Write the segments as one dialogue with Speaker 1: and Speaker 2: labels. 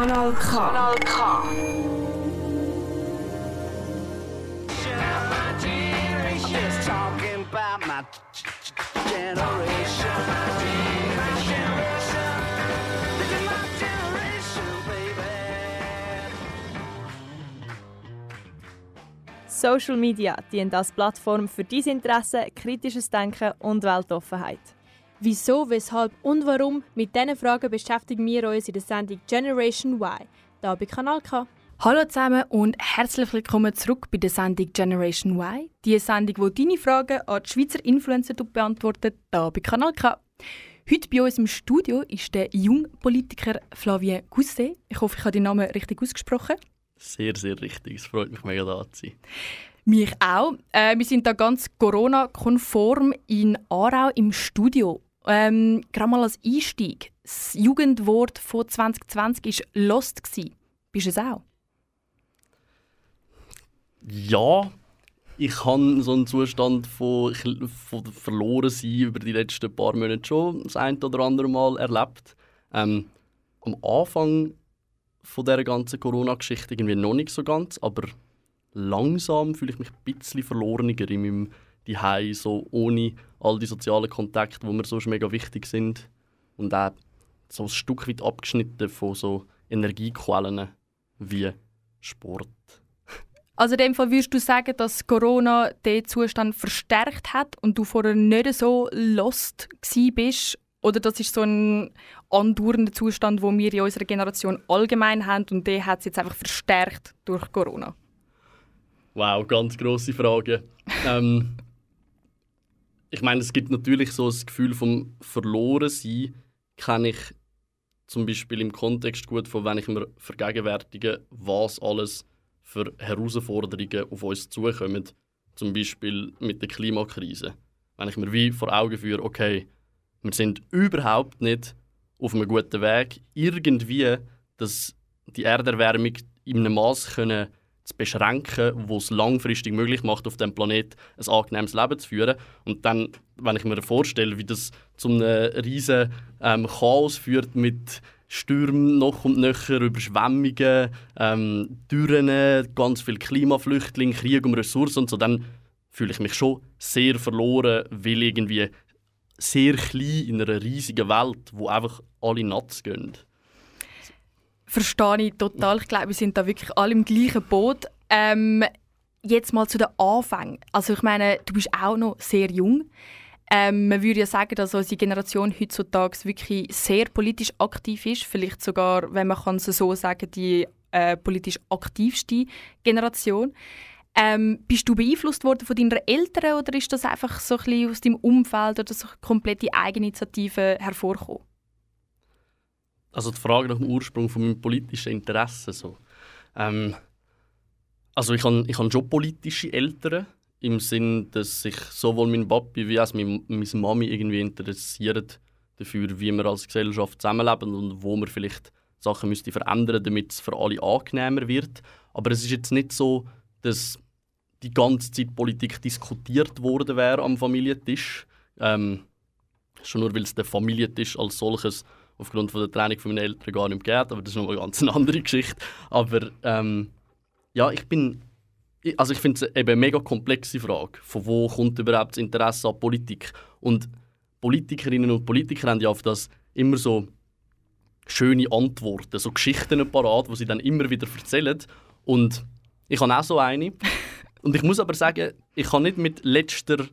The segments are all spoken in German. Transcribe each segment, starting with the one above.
Speaker 1: Kanal K. Kanal K.
Speaker 2: Social Media dient als Plattform für dein Interesse, kritisches Denken und Weltoffenheit.
Speaker 3: Wieso, weshalb und warum? Mit diesen Fragen beschäftigen wir uns in der Sendung Generation Y, hier bei Kanal K.
Speaker 4: Hallo zusammen und herzlich willkommen zurück bei der Sendung Generation Y. Die Sendung, wo deine Fragen an die Schweizer Influencer beantwortet, hier bei Kanal K. Heute bei uns im Studio ist der Jungpolitiker Flavien Gousset. Ich hoffe, ich habe den Namen richtig ausgesprochen.
Speaker 5: Sehr, sehr richtig. Es freut mich mega da zu sein.
Speaker 4: Mich auch. Äh, wir sind da ganz Corona-konform in Aarau im Studio. Ähm, Gerade mal als Einstieg. Das Jugendwort von 2020 war «Lost». Bist du es auch?
Speaker 5: Ja, ich habe so einen Zustand von, von verloren sein über die letzten paar Monate schon das ein oder andere Mal erlebt. Ähm, am Anfang von dieser ganzen Corona-Geschichte irgendwie noch nicht so ganz, aber langsam fühle ich mich ein bisschen verlorener in meinem Zuhause, so ohne all die sozialen Kontakte, die mir sonst mega wichtig sind. Und auch so ein Stück weit abgeschnitten von so Energiequellen wie Sport.
Speaker 4: Also in dem Fall würdest du sagen, dass Corona den Zustand verstärkt hat und du vorher nicht so lost gsi bist? Oder das ist so ein andauernder Zustand, wo wir in unserer Generation allgemein haben und der hat es jetzt einfach verstärkt durch Corona?
Speaker 5: Wow, ganz grosse Frage. ähm, ich meine, es gibt natürlich so ein Gefühl vom Verlorensein, kenne ich zum Beispiel im Kontext gut von, wenn ich mir vergegenwärtige, was alles für Herausforderungen auf uns zukommen. Zum Beispiel mit der Klimakrise. Wenn ich mir wie vor Augen führe, okay, wir sind überhaupt nicht auf einem guten Weg, irgendwie dass die Erderwärmung in einem Maß können zu beschränken, wo es langfristig möglich macht, auf dem Planet ein angenehmes Leben zu führen. Und dann, wenn ich mir vorstelle, wie das zu einem riesen ähm, Chaos führt mit Stürmen noch und nöcher, Überschwemmungen, ähm, Dürren, ganz viel Klimaflüchtlinge, Krieg um Ressourcen und so, dann fühle ich mich schon sehr verloren, weil irgendwie sehr klein in einer riesigen Welt, wo einfach alle nuts gehen.
Speaker 4: Verstehe ich total. Ich glaube, wir sind da wirklich alle im gleichen Boot. Ähm, jetzt mal zu den Anfängen. Also ich meine, du bist auch noch sehr jung. Ähm, man würde ja sagen, dass unsere Generation heutzutage wirklich sehr politisch aktiv ist. Vielleicht sogar, wenn man kann so sagen, die äh, politisch aktivste Generation. Ähm, bist du beeinflusst worden von deinen Eltern oder ist das einfach so ein bisschen aus deinem Umfeld oder so komplette Eigeninitiative hervorgekommen?
Speaker 5: Also die Frage nach dem Ursprung von meinem politischen Interesse so. Ähm, also ich habe ich hab schon politische Eltern im Sinn, dass sich sowohl mein Papi wie auch meine, Mami irgendwie interessieren dafür, wie wir als Gesellschaft zusammenleben und wo wir vielleicht Sachen müsste verändern, damit es für alle angenehmer wird. Aber es ist jetzt nicht so, dass die ganze Zeit Politik diskutiert worden wäre am Familientisch. Ähm, schon nur, weil es der Familientisch als solches aufgrund von der Training von meinen Eltern gar nicht geht, aber das ist noch eine ganz andere Geschichte. Aber ähm, ja, ich bin, also ich finde es eben eine mega komplexe Frage, von wo kommt überhaupt das Interesse an Politik? Und Politikerinnen und Politiker haben ja auf das immer so schöne Antworten, so Geschichten parat, die sie dann immer wieder erzählen. Und ich habe auch so eine. Und ich muss aber sagen, ich kann nicht mit letzter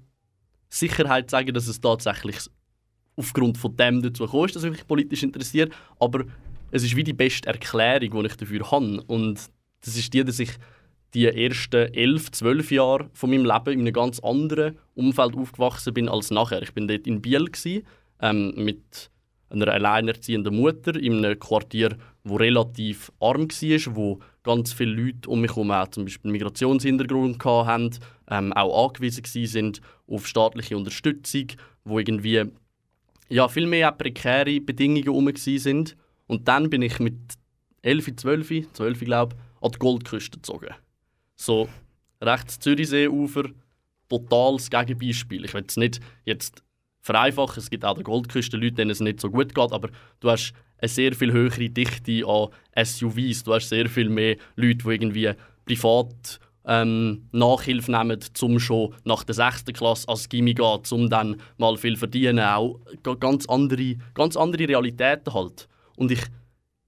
Speaker 5: Sicherheit sagen, dass es tatsächlich aufgrund von dem dazu gekommen ist, dass ich mich politisch interessiere. Aber es ist wie die beste Erklärung, die ich dafür habe. Und das ist die, dass ich die ersten elf, zwölf Jahre von meinem Leben in einem ganz anderen Umfeld aufgewachsen bin als nachher. Ich bin dort in Biel gewesen, ähm, mit einer alleinerziehenden Mutter in einem Quartier, wo relativ arm war, wo ganz viele Leute um mich herum auch zum Beispiel Migrationshintergrund hatten, ähm, auch angewiesen sind auf staatliche Unterstützung, wo irgendwie ja, viel mehr prekäre Bedingungen herum sind. Und dann bin ich mit 11, 12, 12 glaube ich, an die Goldküste gezogen. So rechts Zürichseeufer, totales Gegenbeispiel. Ich will es nicht jetzt vereinfachen. Es gibt auch den Goldküsten-Leute, denen es nicht so gut geht, aber du hast eine sehr viel höhere Dichte an SUVs. Du hast sehr viel mehr Leute, die irgendwie privat ähm, Nachhilfe nehmen, um schon nach der 6. Klasse als Gimmi gehen, um dann mal viel verdienen. Auch ga- ganz andere, ganz andere Realitäten halt. Und ich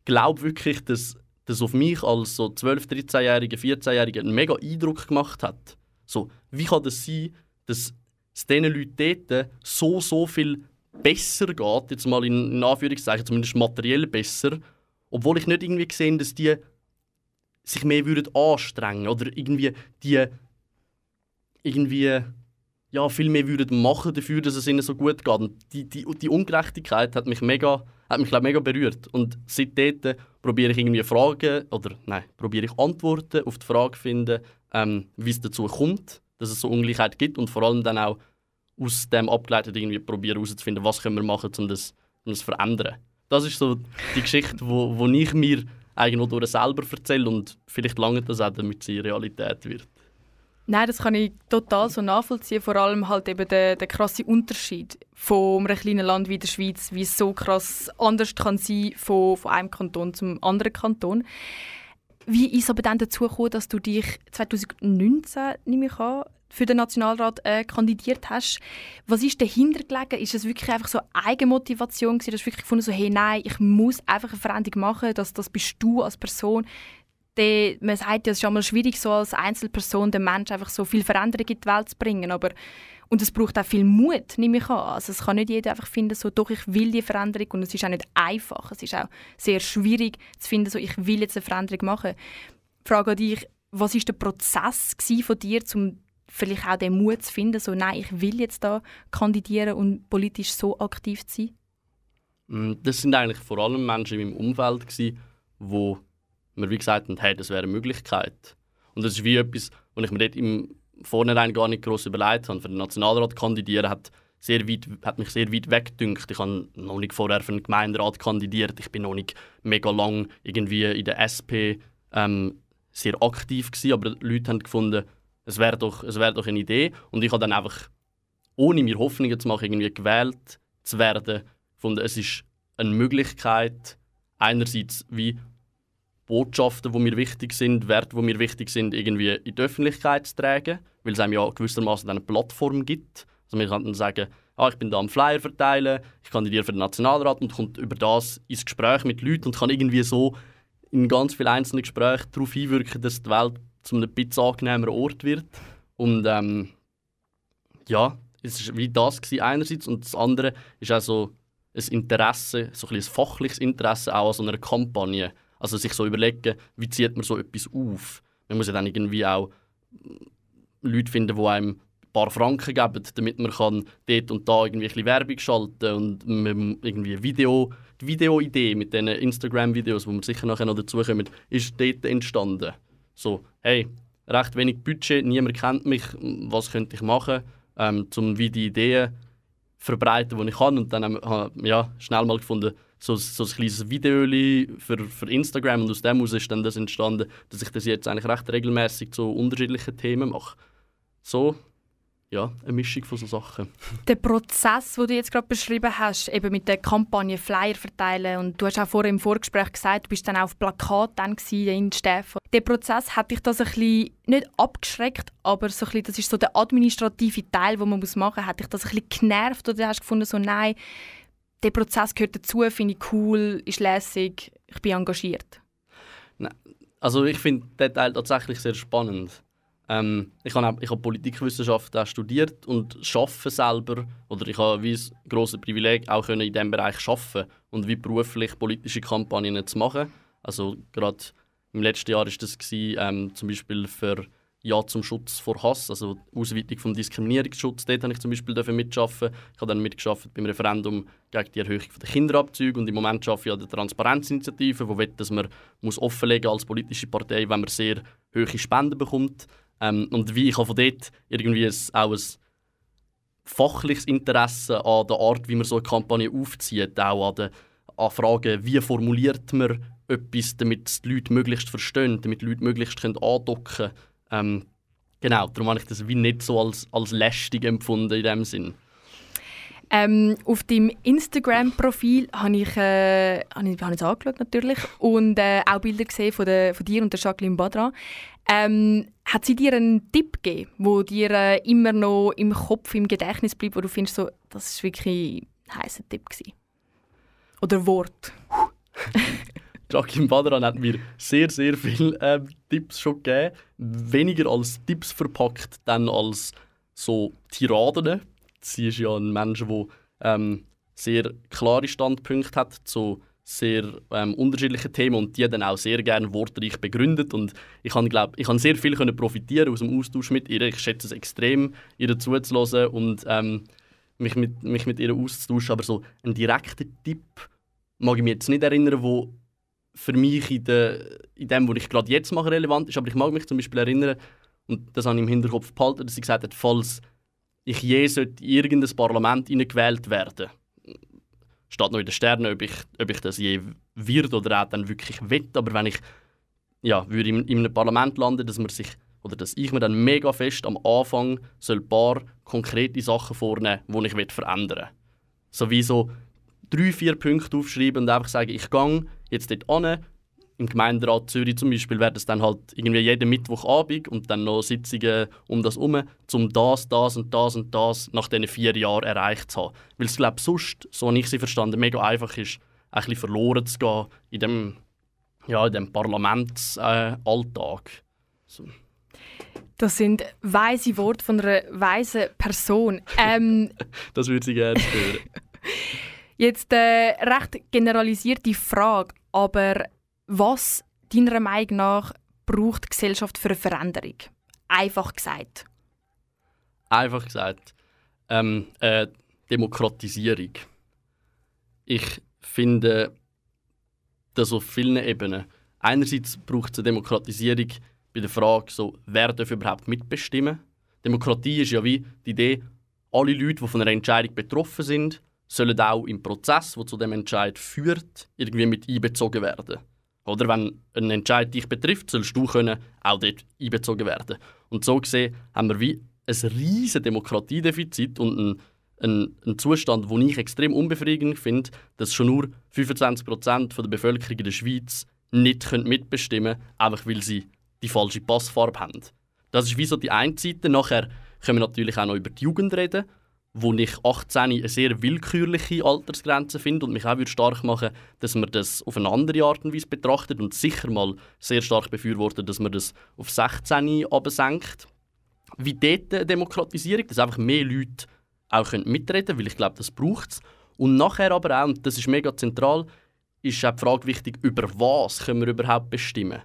Speaker 5: glaube wirklich, dass das auf mich als so 12-, 13-Jähriger, 14-Jähriger einen mega Eindruck gemacht hat. So, wie kann das sein, dass es diesen Leuten dort so, so viel besser geht, jetzt mal in, in Anführungszeichen, zumindest materiell besser, obwohl ich nicht irgendwie gesehen dass die sich mehr würden anstrengen oder irgendwie die irgendwie ja, viel mehr würden machen dafür, dass es ihnen so gut geht. Und die, die, die Ungerechtigkeit hat mich mega, hat mich glaub, mega berührt. Und seitdem probiere ich irgendwie Fragen oder nein, probiere ich Antworten auf die Frage finden, ähm, wie es dazu kommt, dass es so Ungleichheit gibt und vor allem dann auch aus dem abgeleitet irgendwie probieren herauszufinden, was können wir machen, um das, um das zu verändern. Das ist so die Geschichte, wo, wo ich mir eigentlich durch selber erzähle und vielleicht lange das auch, damit sie Realität wird.
Speaker 4: Nein, das kann ich total so nachvollziehen. Vor allem halt eben der, der krasse Unterschied von einem kleinen Land wie der Schweiz, wie es so krass anders kann sein von, von einem Kanton zum anderen Kanton. Wie ist aber dann dazu gekommen, dass du dich 2019, nehme ich an, für den Nationalrat äh, kandidiert hast? Was ist dahinter gelegen? Ist es wirklich einfach so Eigenmotivation gewesen? Dass du wirklich gefunden so, hey, nein, ich muss einfach eine Veränderung machen, dass das bist du als Person der, man sagt ja, es ist einmal schwierig, so als Einzelperson den Menschen einfach so viel Veränderung in die Welt zu bringen. Aber, und es braucht auch viel Mut, nehme ich an. Also es kann nicht jeder einfach finden, so, doch, ich will die Veränderung. Und es ist auch nicht einfach. Es ist auch sehr schwierig zu finden, so, ich will jetzt eine Veränderung machen. Die Frage an dich, was war der Prozess von dir, um vielleicht auch den Mut zu finden, so, nein, ich will jetzt da kandidieren und politisch so aktiv zu sein?
Speaker 5: Mm, Das sind eigentlich vor allem Menschen in meinem Umfeld, die mir wie gesagt haben, hey, das wäre eine Möglichkeit. Und das ist wie etwas, was ich mir dort im Vornherein gar nicht groß überlegt habe. Für den Nationalrat kandidieren hat, sehr weit, hat mich sehr weit weggedünkt. Ich habe noch nicht vorher für den Gemeinderat kandidiert. Ich bin noch nicht mega lang irgendwie in der SP ähm, sehr aktiv gewesen, aber Leute haben gefunden, es wäre doch, es wäre doch eine Idee. Und ich habe dann einfach, ohne mir Hoffnungen zu machen, irgendwie gewählt zu werden, gefunden, es ist eine Möglichkeit, einerseits wie Botschaften, die mir wichtig sind, Werte, die mir wichtig sind, irgendwie in die Öffentlichkeit zu tragen, weil es einem ja gewissermaßen eine Plattform gibt. Also man kann dann sagen, ah, ich bin da am Flyer verteilen, ich kandidiere für den Nationalrat und kommt über das ins Gespräch mit Leuten und kann irgendwie so in ganz vielen einzelnen Gesprächen darauf einwirken, dass die Welt zu einem bisschen angenehmeren Ort wird. Und ähm, ja, es war wie das gewesen einerseits und das andere ist auch so ein Interesse, so ein, ein fachliches Interesse auch an so einer Kampagne. Also sich so überlegen, wie zieht man so etwas auf. Man muss ja dann irgendwie auch Leute finden, die einem ein paar Franken geben, damit man kann dort und da irgendwie ein Werbung schalten und irgendwie Video, die Videoidee mit diesen Instagram-Videos, wo wir sicher nachher noch dazu kommen, ist dort entstanden. So, hey, recht wenig Budget, niemand kennt mich, was könnte ich machen, ähm, um wie die Ideen verbreiten, die ich kann. Und dann habe ich ja, schnell mal gefunden, so, so ein kleines Video für, für Instagram und aus dem heraus ist dann das entstanden, dass ich das jetzt eigentlich recht regelmäßig zu unterschiedlichen Themen mache. So, ja, eine Mischung von so Sachen.
Speaker 4: Der Prozess, den du jetzt gerade beschrieben hast, eben mit der Kampagne Flyer verteilen und du hast auch vorher im Vorgespräch gesagt, du bist dann auf Plakat dann in Stefan. Der Prozess hat dich das ein bisschen, nicht abgeschreckt, aber so bisschen, das ist so der administrative Teil, den man machen muss. Hat dich das ein bisschen genervt oder hast du gefunden, so nein, der Prozess gehört dazu, finde ich cool, ist lässig, ich bin engagiert?
Speaker 5: Also ich finde den Teil tatsächlich sehr spannend. Ähm, ich habe hab Politikwissenschaft auch studiert und arbeite selber, oder ich habe wie ein grosses Privileg, auch können in diesem Bereich arbeiten und wie beruflich politische Kampagnen zu machen. Also gerade im letzten Jahr war das gewesen, ähm, zum Beispiel für Ja zum Schutz vor Hass, also die Ausweitung vom Diskriminierungsschutz. Dort habe ich zum Beispiel mitarbeiten. Ich habe dann mitgeschafft beim Referendum gegen die Erhöhung der Kinderabzüge und im Moment arbeite ich an der Transparenzinitiative, wo will, dass man muss offenlegen als politische Partei, wenn man sehr hohe Spenden bekommt. Ähm, und wie ich habe von dort irgendwie ein, auch ein fachliches Interesse an der Art, wie man so eine Kampagne aufzieht, auch an, der, an Fragen, wie formuliert man etwas, damit die Leute möglichst verstehen, damit die Leute möglichst andocken können. Ähm, genau, darum habe ich das wie nicht so als, als lästig empfunden in dem Sinn.
Speaker 4: Ähm, auf deinem Instagram-Profil habe ich, äh, hab ich, hab ich es angeschaut natürlich und äh, auch Bilder gesehen von, der, von dir und der Jacqueline Badra. Ähm, hat sie dir einen Tipp gegeben, wo dir äh, immer noch im Kopf, im Gedächtnis bleibt, wo du findest, so, das ist wirklich ein heißer Tipp gewesen? Oder Wort?
Speaker 5: Jacqueline Badran hat mir sehr, sehr viele ähm, Tipps schon gegeben. Weniger als Tipps verpackt, dann als so Tiraden. Sie ist ja ein Mensch, der ähm, sehr klare Standpunkte hat zu sehr ähm, unterschiedlichen Themen und die dann auch sehr gerne wortreich begründet. Und ich glaub, ich kann sehr viel können profitieren aus dem Austausch mit ihr. Ich schätze es extrem, ihr zuzuhören und ähm, mich, mit, mich mit ihr auszutauschen. Aber so einen direkten Tipp mag ich mich jetzt nicht erinnern, wo für mich in, de, in dem, was ich gerade jetzt mache, relevant ist. Aber ich mag mich zum Beispiel erinnern, und das habe ich im Hinterkopf behalten, dass sie gesagt hat, falls ich je sollte in irgendein Parlament gewählt werden steht noch in den Sternen, ob ich, ob ich das je wird oder auch dann wirklich will. Aber wenn ich ja, würde in, in einem Parlament landen, dass man sich oder dass ich mir dann mega fest am Anfang soll ein paar konkrete Sachen vornehmen, die ich verändern will. So wie so drei, vier Punkte aufschreiben und einfach sagen, ich gehe jetzt dort an, im Gemeinderat Zürich zum Beispiel wäre das dann halt irgendwie jeden Mittwochabend und dann noch Sitzungen um das herum, um das, das und das und das nach diesen vier Jahren erreicht zu haben. Weil es, glaube sonst, so habe ich sie verstanden, mega einfach ist, ein bisschen verloren zu gehen in dem, ja, in dem Parlamentsalltag. Äh, so.
Speaker 4: Das sind weise Worte von einer weisen Person. Ähm,
Speaker 5: das würde sie gerne hören.
Speaker 4: Jetzt äh, recht generalisierte Frage, aber was deiner Meinung nach braucht die Gesellschaft für eine Veränderung? Einfach gesagt.
Speaker 5: Einfach gesagt. Ähm, äh, Demokratisierung. Ich finde das auf vielen Ebenen. Einerseits braucht es eine Demokratisierung bei der Frage, so, wer darf überhaupt mitbestimmen. Demokratie ist ja wie die Idee, alle Leute, die von einer Entscheidung betroffen sind, sollen auch im Prozess, der zu dem Entscheid führt, irgendwie mit einbezogen werden. Oder wenn ein Entscheid dich betrifft, sollst du können auch dort einbezogen werden. Und so gesehen haben wir wie ein riesiges Demokratiedefizit und einen, einen, einen Zustand, den ich extrem unbefriedigend finde, dass schon nur 25% der Bevölkerung in der Schweiz nicht mitbestimmen können, einfach weil sie die falsche Passfarbe haben. Das ist wie so die eine Seite. Nachher können wir natürlich auch noch über die Jugend reden wo ich 18 eine sehr willkürliche Altersgrenze finde und mich auch stark machen dass man das auf eine andere Art und Weise betrachtet und sicher mal sehr stark befürwortet, dass man das auf 16 absenkt. Wie dort eine Demokratisierung, dass einfach mehr Leute auch mitreden können, weil ich glaube, das braucht es. Und nachher aber auch, und das ist mega zentral, ist auch die Frage wichtig, über was können wir überhaupt bestimmen.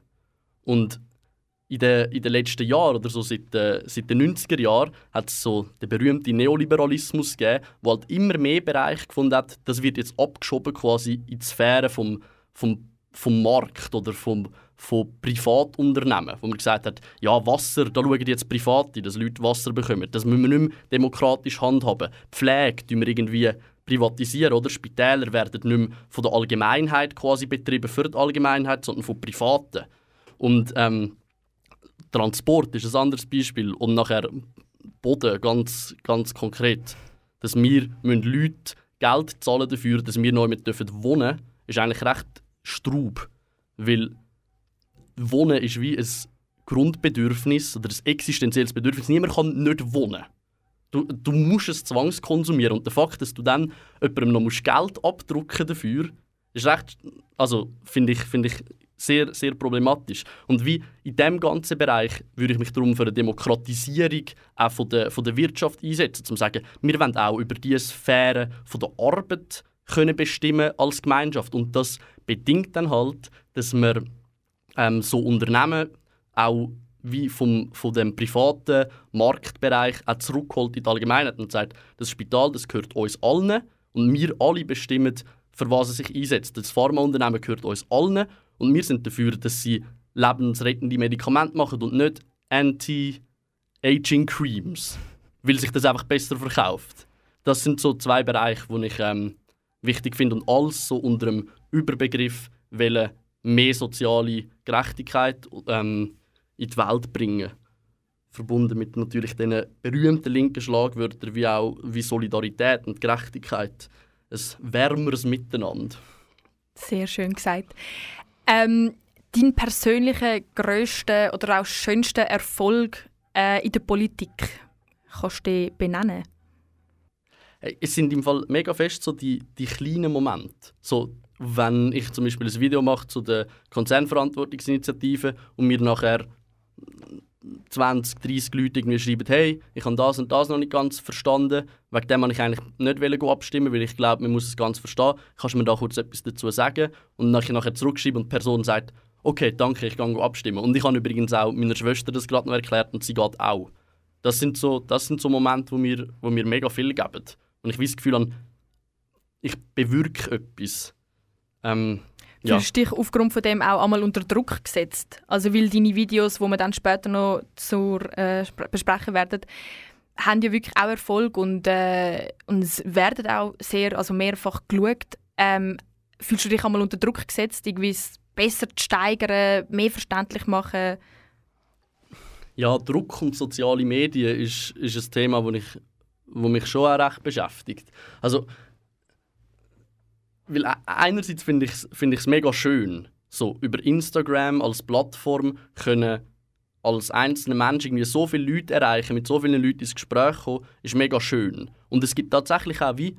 Speaker 5: Und in den, in den letzten Jahren oder so seit, äh, seit den 90er Jahren hat es so den berühmten Neoliberalismus gegeben, der halt immer mehr Bereiche gefunden hat, das wird jetzt abgeschoben quasi in die Sphäre vom, vom, vom Markt oder vom, von Privatunternehmen, wo man gesagt hat, ja Wasser, da schauen jetzt Private, dass Leute Wasser bekommen. Das müssen wir nicht mehr demokratisch handhaben. Pflege tun wir irgendwie privatisieren, oder? Spitäler werden nicht mehr von der Allgemeinheit quasi betrieben für die Allgemeinheit, sondern von Privaten. Und ähm, Transport ist ein anderes Beispiel und nachher Boden ganz, ganz konkret. Dass wir Leute Geld zahlen dafür, dass wir neu mit dürfen wohnen, ist eigentlich recht straub, weil Wohnen ist wie ein Grundbedürfnis oder ein existenzielles Bedürfnis. Niemand kann nicht wohnen. Du, du musst es zwangskonsumieren und der Fakt, dass du dann jemandem noch Geld abdrucken dafür, ist recht, also finde ich, find ich sehr, sehr problematisch. Und wie in diesem ganzen Bereich würde ich mich darum für eine Demokratisierung auch von der, von der Wirtschaft einsetzen, um zu sagen, wir wollen auch über diese Sphäre von der Arbeit können bestimmen als Gemeinschaft. Und das bedingt dann halt, dass man ähm, so Unternehmen auch wie vom, von dem privaten Marktbereich auch zurückholt in die Allgemeinheit und sagt, das Spital das gehört uns allen und wir alle bestimmen, für was es sich einsetzt. Das Pharmaunternehmen gehört uns allen und wir sind dafür, dass sie lebensrettende Medikamente machen und nicht Anti-Aging Creams, weil sich das einfach besser verkauft. Das sind so zwei Bereiche, die ich ähm, wichtig finde und alles so unter dem Überbegriff mehr soziale Gerechtigkeit ähm, in die Welt bringen. verbunden mit natürlich den berühmten linken Schlagwörtern wie auch wie Solidarität und Gerechtigkeit. Ein wärmeres Miteinander.
Speaker 4: Sehr schön gesagt. Ähm, dein persönlicher grösster oder auch schönster Erfolg äh, in der Politik, kannst du den benennen?
Speaker 5: Hey, Es sind im Fall mega fest so die, die kleinen Momente. So, wenn ich zum Beispiel ein Video mache zu der Konzernverantwortungsinitiative und mir nachher 20, 30 Leute irgendwie schreiben, hey, ich habe das und das noch nicht ganz verstanden, wegen dem wollte ich eigentlich nicht abstimmen, weil ich glaube, man muss es ganz verstehen. Kannst du mir da kurz etwas dazu sagen? Und dann nachher, nachher zurückschreiben und die Person sagt, okay, danke, ich gehe abstimmen. Und ich habe übrigens auch meiner Schwester das gerade noch erklärt und sie geht auch. Das sind so, das sind so Momente, wo mir, wo mir mega viel geben. Und ich habe das Gefühl, ich bewirke etwas. Ähm, ja.
Speaker 4: Fühlst du dich aufgrund von dem auch einmal unter Druck gesetzt? Also weil deine Videos, die wir dann später noch zur, äh, spre- besprechen werden, haben ja wirklich auch Erfolg und, äh, und es werden auch sehr, also mehrfach geschaut. Ähm, fühlst du dich einmal unter Druck gesetzt, irgendwie es besser zu steigern, mehr verständlich machen?
Speaker 5: Ja, Druck und soziale Medien ist, ist ein Thema, das ich, wo mich schon auch recht beschäftigt. Also, weil einerseits finde ich es find mega schön, so über Instagram als Plattform können als einzelner Mensch irgendwie so viele Leute erreichen, mit so vielen Leuten ins Gespräch kommen, ist mega schön. Und es gibt tatsächlich auch wie,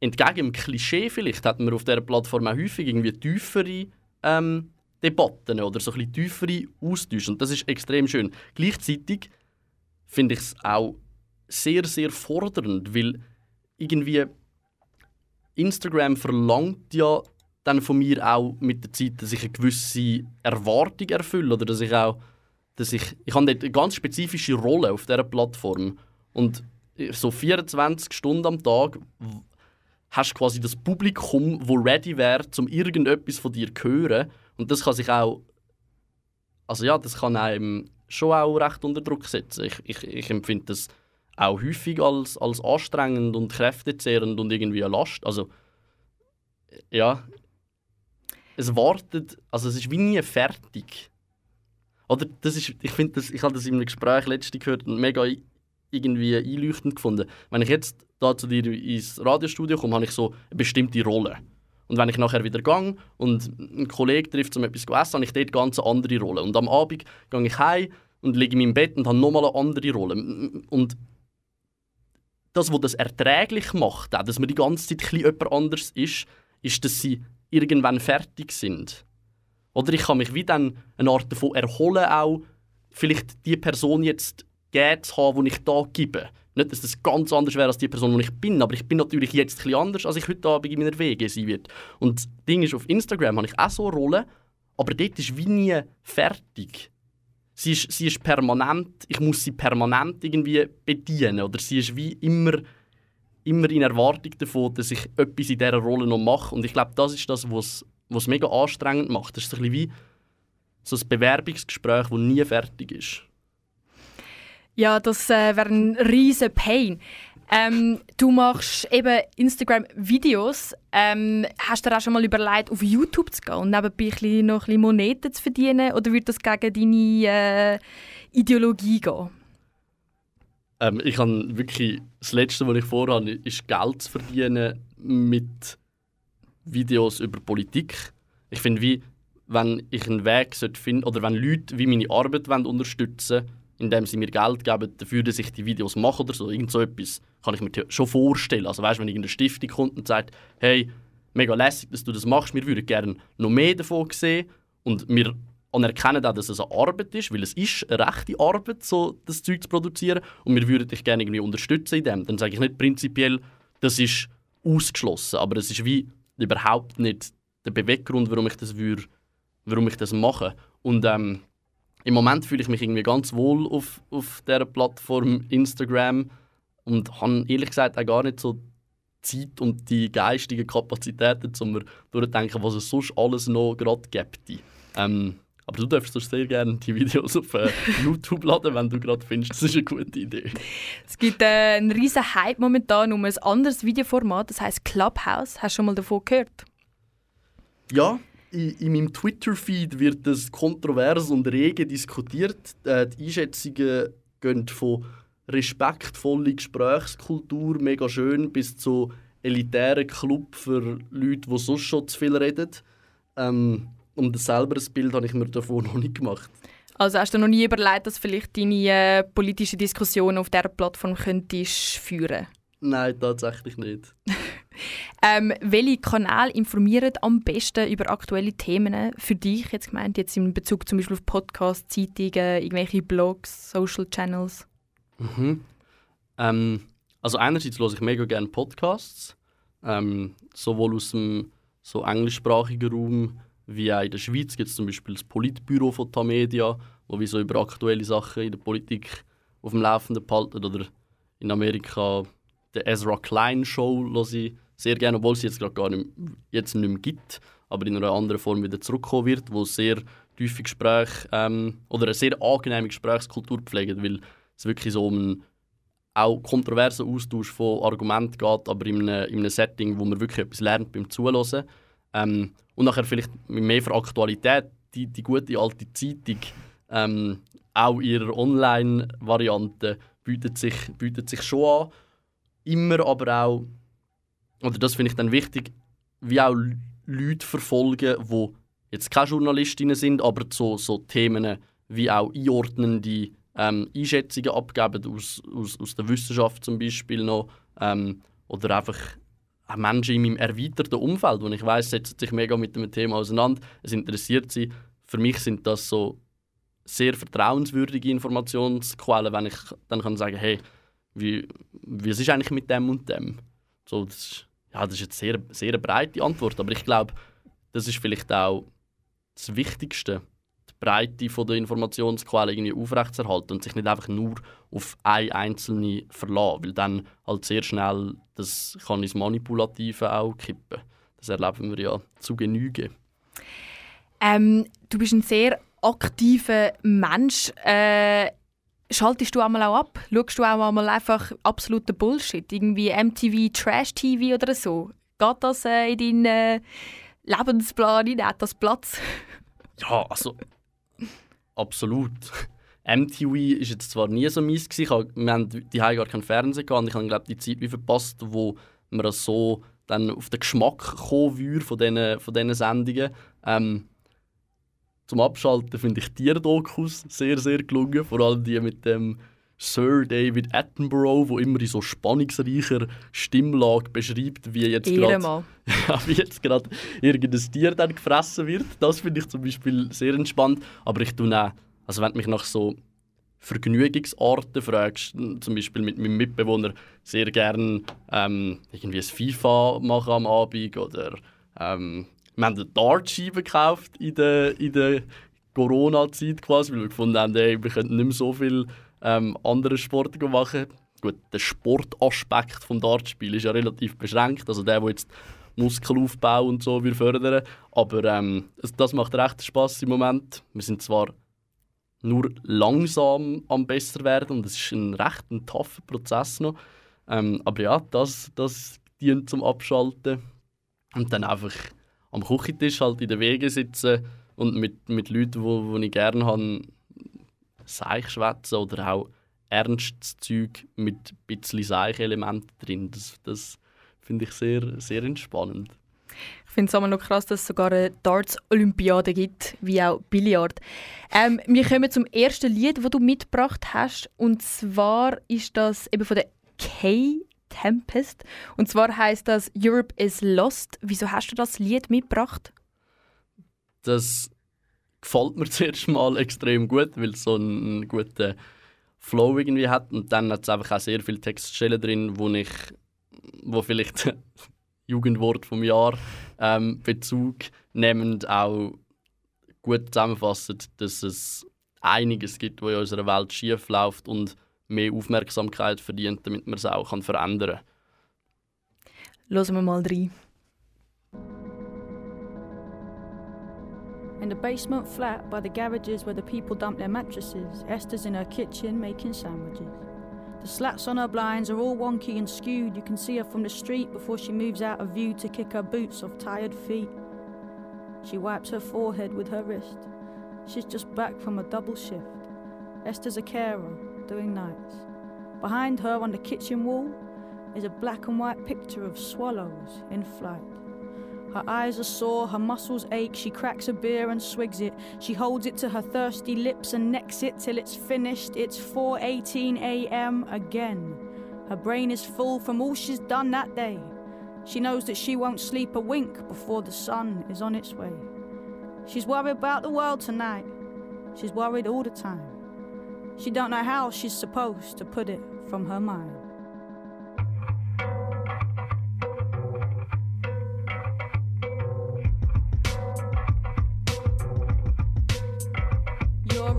Speaker 5: entgegen dem Klischee vielleicht, hat man auf dieser Plattform auch häufig irgendwie tiefere ähm, Debatten oder so ein bisschen tiefere Austausche. Und das ist extrem schön. Gleichzeitig finde ich es auch sehr, sehr fordernd, weil irgendwie Instagram verlangt ja dann von mir auch mit der Zeit, dass ich eine gewisse Erwartung erfülle oder dass ich auch, dass ich, ich habe dort eine ganz spezifische Rolle auf dieser Plattform und so 24 Stunden am Tag hast du quasi das Publikum, wo ready wäre, um irgendetwas von dir zu hören und das kann sich auch, also ja, das kann einem schon auch recht unter Druck setzen. Ich, ich, ich empfinde das auch häufig als, als anstrengend und kräftezehrend und irgendwie eine Last. Also, ja, es wartet, also es ist wie nie fertig. Oder das ist, ich finde das, ich habe das in einem Gespräch letztens gehört und mega irgendwie einleuchtend gefunden. Wenn ich jetzt da zu dir ins Radiostudio komme, habe ich so eine bestimmte Rolle. Und wenn ich nachher wieder gehe und einen Kollegen trifft, um etwas zu essen, habe ich dort ganz eine andere Rolle. Und am Abend gehe ich heim und liege in meinem Bett und habe nochmal eine andere Rolle. Und das, was das erträglich macht, auch, dass man die ganze Zeit jemand anders ist, ist, dass sie irgendwann fertig sind. Oder ich kann mich wie dann eine Art davon erholen, auch vielleicht die Person jetzt gegeben zu haben, die ich da gebe. Nicht, dass das ganz anders wäre als die Person, die ich bin, aber ich bin natürlich jetzt bisschen anders, als ich heute Abend in meiner Wege sein werde. Und das Ding ist, auf Instagram habe ich auch so eine Rolle, aber dort ist wie nie fertig. Sie ist, sie ist permanent, ich muss sie permanent irgendwie bedienen. Oder sie ist wie immer, immer in Erwartung davon, dass ich etwas in dieser Rolle noch mache. Und ich glaube, das ist das, was es mega anstrengend macht. Das ist so ein bisschen wie so ein Bewerbungsgespräch, das nie fertig ist.
Speaker 4: Ja, das äh, wäre ein riesen Pain. Ähm, du machst eben Instagram-Videos. Ähm, hast du dir auch schon mal überlegt, auf YouTube zu gehen und nebenbei noch ein bisschen Moneten zu verdienen? Oder würde das gegen deine äh, Ideologie gehen?
Speaker 5: Ähm, ich habe wirklich, das Letzte, was ich vorhabe, ist Geld zu verdienen mit Videos über Politik. Ich finde, wie, wenn ich einen Weg finden oder wenn Leute wie meine Arbeit unterstützen wollen, indem sie mir Geld geben dafür, dass ich die Videos mache oder so, irgend so etwas, kann ich mir schon vorstellen. Also weißt, wenn irgendeine Stiftung kommt und sagt, hey, mega lässig, dass du das machst, wir würden gerne noch mehr davon sehen und wir anerkennen auch, dass es eine Arbeit ist, weil es ist eine rechte Arbeit, so das Zeug zu produzieren und wir würden dich gerne irgendwie unterstützen in dem. Dann sage ich nicht prinzipiell, das ist ausgeschlossen, aber es ist wie überhaupt nicht der Beweggrund, warum ich das würde, warum ich das mache. Und ähm, im Moment fühle ich mich irgendwie ganz wohl auf, auf dieser Plattform Instagram und habe ehrlich gesagt auch gar nicht so Zeit und die geistigen Kapazitäten, um mir durchzudenken, was es sonst alles noch gerade gibt. Ähm, aber du darfst sonst sehr gerne die Videos auf äh, YouTube laden, wenn du gerade findest, das ist eine gute Idee.
Speaker 4: Es gibt äh, einen riesen Hype momentan um ein anderes Videoformat, das heißt Clubhouse. Hast du schon mal davon gehört?
Speaker 5: Ja, in, in meinem Twitter-Feed wird das kontrovers und rege diskutiert. Äh, die Einschätzungen gehen von respektvoller Gesprächskultur, mega schön, bis zu elitären Club für Leute, die sonst schon zu viel reden. Ähm, und selber ein Bild habe ich mir davon noch nicht gemacht.
Speaker 4: Also hast du noch nie überlegt, dass vielleicht deine äh, politische Diskussion auf dieser Plattform könntest führen
Speaker 5: Nein, tatsächlich nicht.
Speaker 4: ähm, Welche Kanäle informieren am besten über aktuelle Themen für dich jetzt gemeint, jetzt in Bezug zum Beispiel auf Podcasts, Zeitungen, irgendwelche Blogs, Social Channels?
Speaker 5: Mhm. Ähm, also einerseits höre ich mega gerne Podcasts, ähm, sowohl aus dem so englischsprachigen Raum wie auch in der Schweiz gibt es zum Beispiel das Politbüro von Tamedia, wo wir so über aktuelle Sachen in der Politik auf dem Laufenden behalten. Oder in Amerika der Ezra Klein Show höre ich sehr gerne, obwohl sie jetzt gerade gar nicht, jetzt nicht mehr gibt, aber in einer anderen Form wieder zurückkommen wird, wo sehr tiefe Gespräche ähm, oder eine sehr angenehme Gesprächskultur pflegt, weil es wirklich so um einen auch kontroversen Austausch von Argumenten geht, aber in einem, in einem Setting, wo man wirklich etwas lernt beim Zuhören. Ähm, und nachher vielleicht mehr für Aktualität, die, die gute alte Zeitung, ähm, auch ihre Online-Variante bietet sich, bietet sich schon an. Immer aber auch, oder das finde ich dann wichtig, wie auch Leute verfolgen, die jetzt keine Journalistinnen sind, aber so, so Themen wie auch einordnende ähm, Einschätzungen abgeben aus, aus, aus der Wissenschaft zum Beispiel noch. Ähm, oder einfach auch Menschen in meinem erweiterten Umfeld, wo ich weiß, setzen sich mega mit dem Thema auseinander, es interessiert sie. Für mich sind das so sehr vertrauenswürdige Informationsquellen, wenn ich dann kann sagen, hey, wie, wie ist es eigentlich mit dem und dem? So, das, ist, ja, das ist jetzt sehr, sehr breite Antwort, aber ich glaube, das ist vielleicht auch das Wichtigste, die Breite von der Informationsquelle irgendwie aufrechtzuerhalten und sich nicht einfach nur auf eine einzelne verlassen, weil dann halt sehr schnell das kann ins Manipulative auch kippen. Das erleben wir ja zu Genüge.
Speaker 4: Ähm, du bist ein sehr aktiver Mensch. Äh, schaltest du einmal auch ab? Schaust du auch einmal einfach absoluten Bullshit? Irgendwie MTV, Trash-TV oder so? Geht das äh, in deinen äh, Lebensplan hinein? Hat das Platz?
Speaker 5: Ja, also absolut. MTV ist jetzt zwar nie so mies wir haben die gar keinen Fernseher gehabt und ich habe glaube die Zeit wie verpasst, wo man so dann auf den Geschmack kommen würde von diesen, von diesen Sendungen. Ähm, zum Abschalten finde ich Tierdokus sehr, sehr gelungen. Vor allem die mit dem Sir David Attenborough, wo immer in so spannungsreicher Stimmlage beschreibt, wie jetzt gerade ja, wie jetzt gerade irgendein Tier dann gefressen wird. Das finde ich zum Beispiel sehr entspannt. Aber ich tue auch, also wenn du mich nach so Vergnügungsarten fragst, zum Beispiel mit meinem Mitbewohner sehr gerne ähm, irgendwie ein FIFA machen am Abend oder ähm, wir haben eine Dartscheibe gekauft in der, in der Corona-Zeit quasi, weil wir gefunden haben, ey, wir könnten nicht mehr so viel ähm, andere Sport machen. Gut, der Sportaspekt des Dartspiels ist ja relativ beschränkt, also der, der jetzt Muskelaufbau und so wir fördern. Aber ähm, das macht recht Spaß im Moment. Wir sind zwar nur langsam am besser werden und es ist ein recht ein tougher Prozess noch. Ähm, aber ja, das, das dient zum Abschalten und dann einfach am Küchentisch halt in den Wegen sitzen und mit, mit Leuten, wo, wo ich gerne habe, Seich schwätzen oder auch ernstes Zeug mit ein bisschen Seichelementen drin. Das, das finde ich sehr, sehr entspannend.
Speaker 4: Ich finde es auch noch krass, dass es sogar eine Darts-Olympiade gibt, wie auch Billard. Ähm, wir kommen zum ersten Lied, das du mitgebracht hast. Und zwar ist das eben von der Kay Tempest. Und zwar heißt das Europe is Lost. Wieso hast du das Lied mitgebracht?
Speaker 5: Das gefällt mir zuerst mal extrem gut, weil es so einen guten Flow irgendwie hat. Und dann hat es einfach auch sehr viele Textstellen drin, wo ich, wo vielleicht Jugendwort vom Jahr ähm, Bezug nehmend auch gut zusammenfassen, dass es einiges gibt, was in unserer Welt schief läuft und mehr Aufmerksamkeit verdient, damit man es auch kann verändern
Speaker 4: kann. Hören wir mal rein.
Speaker 6: In the basement flat by the garages where the people dump their mattresses, Esther's in her kitchen making sandwiches. The slats on her blinds are all wonky and skewed. You can see her from the street before she moves out of view to kick her boots off tired feet. She wipes her forehead with her wrist. She's just back from a double shift. Esther's a carer, doing nights. Behind her on the kitchen wall is a black and white picture of swallows in flight. Her eyes are sore, her muscles ache. She cracks a beer and swigs it. She holds it to her thirsty lips and necks it till it's finished. It's 4:18 a.m. again. Her brain is full from all she's done that day. She knows that she won't sleep a wink before the sun is on its way. She's worried about the world tonight. She's worried all the time. She don't know how she's supposed to put it from her mind.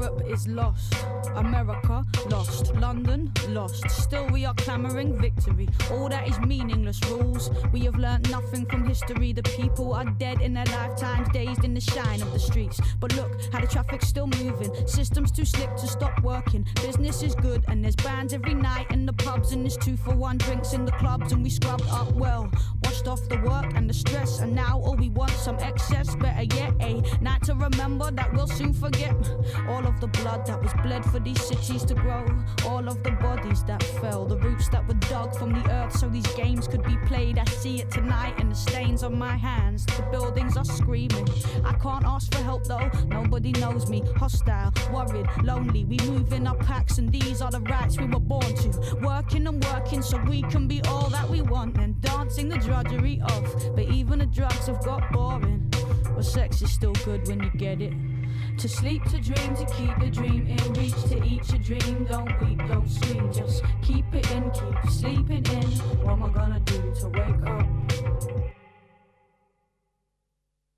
Speaker 6: Europe is lost. America lost. London lost. Still, we are clamoring victory. All that is meaningless rules. We have learnt nothing from history. The people are dead in their lifetimes, dazed in the shine of the streets. But look how the traffic's still moving. Systems too slick to stop working. Business is good, and there's bands every night in the pubs, and there's two for one drinks in the clubs, and we scrubbed up well. Washed off the work and the stress, and now all we want some excess. Better yet, a night to remember that we'll soon forget. All of the blood that was bled for these cities to grow, all of the bodies that fell, the roots that were dug from the earth so these games could be played. I see it tonight in the stains on my hands. The buildings are screaming. I can't ask for help though, nobody knows me. Hostile, worried, lonely. We move in our packs, and these are the rights we were born to. Working and working so we can be all that we want, and dancing the drudgery off. But even the drugs have got boring. But sex is still good when you get it. To sleep, to dream, to keep the dream in reach, to eat your dream. Don't weep, don't scream, just keep it in, keep sleeping in. What am I gonna do to wake up?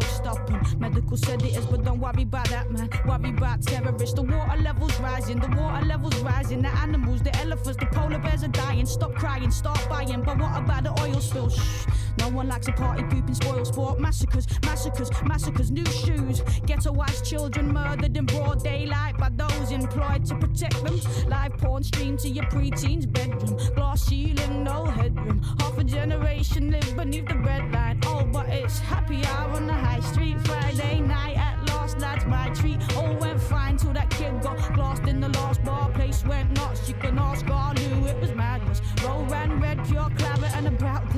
Speaker 6: dose stopping. Medical said it is, but don't worry about that, man. Worry about terrorists. The water levels rising, the water levels rising. The animals, the elephants, the polar bears are dying. Stop crying, start buying. But what about the oil spill? Shh. No one likes a party pooping spoil sport. Massacres, massacres, massacres. New shoes. Ghettoized children murdered in broad daylight by those employed to protect them. Live porn streamed to your preteen's bedroom. Glass ceiling, no headroom. Half a generation live beneath the breadline. Oh, but it's happy hour on the high street. Friday night at last, that's my treat. All went fine till that kid got glassed in the last bar. Place went nuts. You can ask all who it was madness. Roll ran red, pure clabber, and about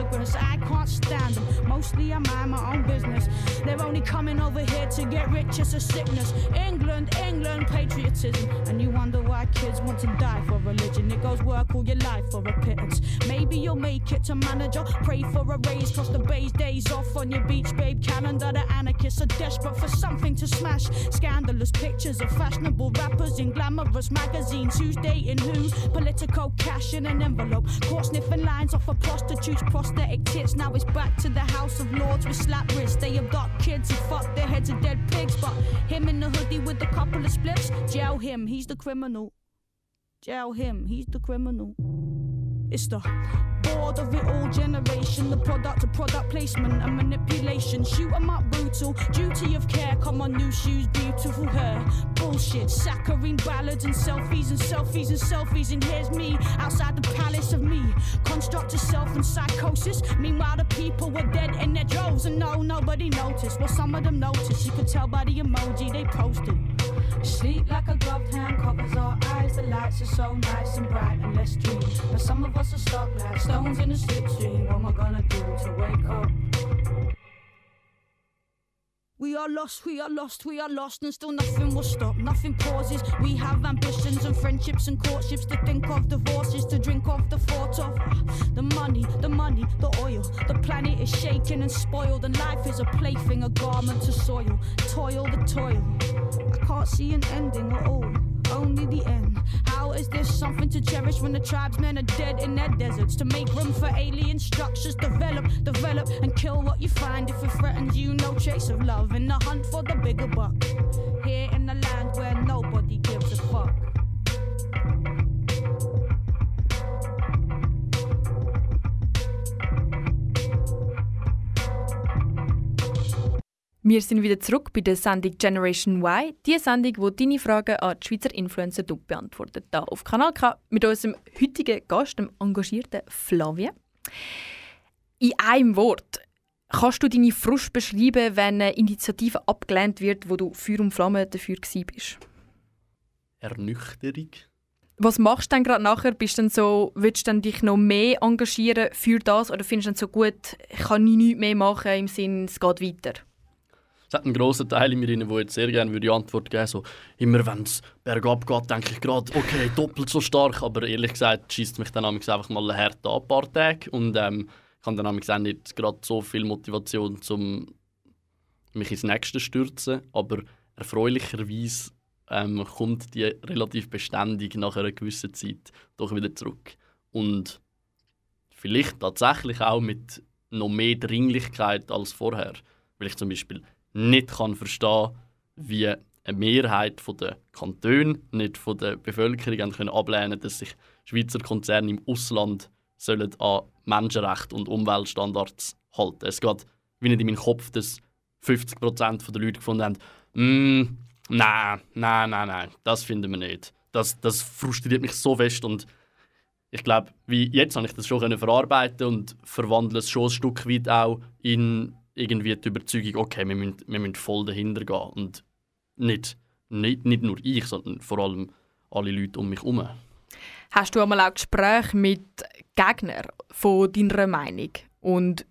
Speaker 6: immigrants. I can't stand them. Mostly I mind my own business. They're only coming over here to get rich. It's a sickness. England, England, patriotism. And you wonder why kids want to die for religion. It goes work all your life for a pittance. Maybe you'll make it to manager. Pray for a raise, cross the bay's days off on your beach, babe calendar. The anarchists are desperate for something to smash. Scandalous pictures of fashionable rappers in glamorous magazines. Who's dating who? Political cash in an envelope. Caught sniffing lines off of prostitutes, prosthetic tits. Now it's back to the House of Lords with slap wrists. They abduct kids and fuck their heads of dead pigs. But him in the hoodie with a couple of spliffs, jail him, he's the criminal. Jail him, he's the criminal. It's the bored of it all generation, the product of product placement and manipulation. Shoot 'em up brutal, duty of care. Come on, new shoes, beautiful hair. Bullshit, saccharine ballads and selfies and selfies and selfies. And here's me outside the palace of me. Construct of self and psychosis. Meanwhile, the people were dead in their droves, and no, nobody noticed. Well, some of them noticed. You could tell by the emoji they posted. Sleep like a gloved hand covers our eyes. The lights are so nice and bright and let's dream. But some of us are stuck like stones in a slipstream. What am I gonna do to wake up? We are lost, we are lost, we are lost, and still nothing will stop, nothing pauses. We have ambitions and friendships and courtships to think of, divorces to drink of, the thought of the money, the money, the oil. The planet is shaken and spoiled, and life is a plaything, a garment to soil. Toil, the toil. I can't see an ending at all, only the end. Is this something to cherish when the tribesmen are dead in their deserts? To make room for alien structures, develop, develop, and kill what you find if it threatens you. No trace of love in the hunt for the bigger buck. Here
Speaker 4: Wir sind wieder zurück bei der Sendung Generation Y, die Sendung, wo deine Fragen an die Schweizer Influencer du beantwortet. Da auf Kanal K mit unserem heutigen Gast, dem engagierten Flavien. In einem Wort, kannst du deine Frust beschreiben, wenn eine Initiative abgelehnt wird, wo du Feuer und Flamme dafür bist?
Speaker 5: Ernüchterung.
Speaker 4: Was machst du dann gerade nachher? Bist du dann so, willst du dich noch mehr engagieren für das oder findest du dann so gut, ich kann nichts mehr machen im Sinne, es geht weiter?
Speaker 5: Es hat einen grossen Teil in mir, drin, der jetzt sehr gerne würde die Antwort geben so Immer wenn es bergab geht, denke ich gerade, okay, doppelt so stark. Aber ehrlich gesagt schießt mich dann einfach mal hart an, ein paar Tage. Und ähm, ich habe dann auch nicht gerade so viel Motivation, um mich ins Nächste zu stürzen. Aber erfreulicherweise ähm, kommt die relativ beständig nach einer gewissen Zeit doch wieder zurück. Und vielleicht tatsächlich auch mit noch mehr Dringlichkeit als vorher. Weil ich zum Beispiel nicht kann verstehen wie eine Mehrheit der Kantone, nicht von der Bevölkerung können ablehnen dass sich Schweizer Konzerne im Ausland sollen an Menschenrechte und Umweltstandards halten. Es geht wie nicht in meinen Kopf, dass 50% der Leute gefunden haben, «Mm, nein, nein, nein, nein, das finden wir nicht. Das, das frustriert mich so fest und ich glaube, wie jetzt habe ich das schon verarbeiten und verwandle es schon ein Stück weit auch in irgendwie die Überzeugung, okay, wir müssen, wir müssen voll dahinter gehen und nicht, nicht, nicht nur ich, sondern vor allem alle Leute um mich herum.
Speaker 4: Hast du einmal auch Gespräche mit Gegnern von deiner Meinung? Und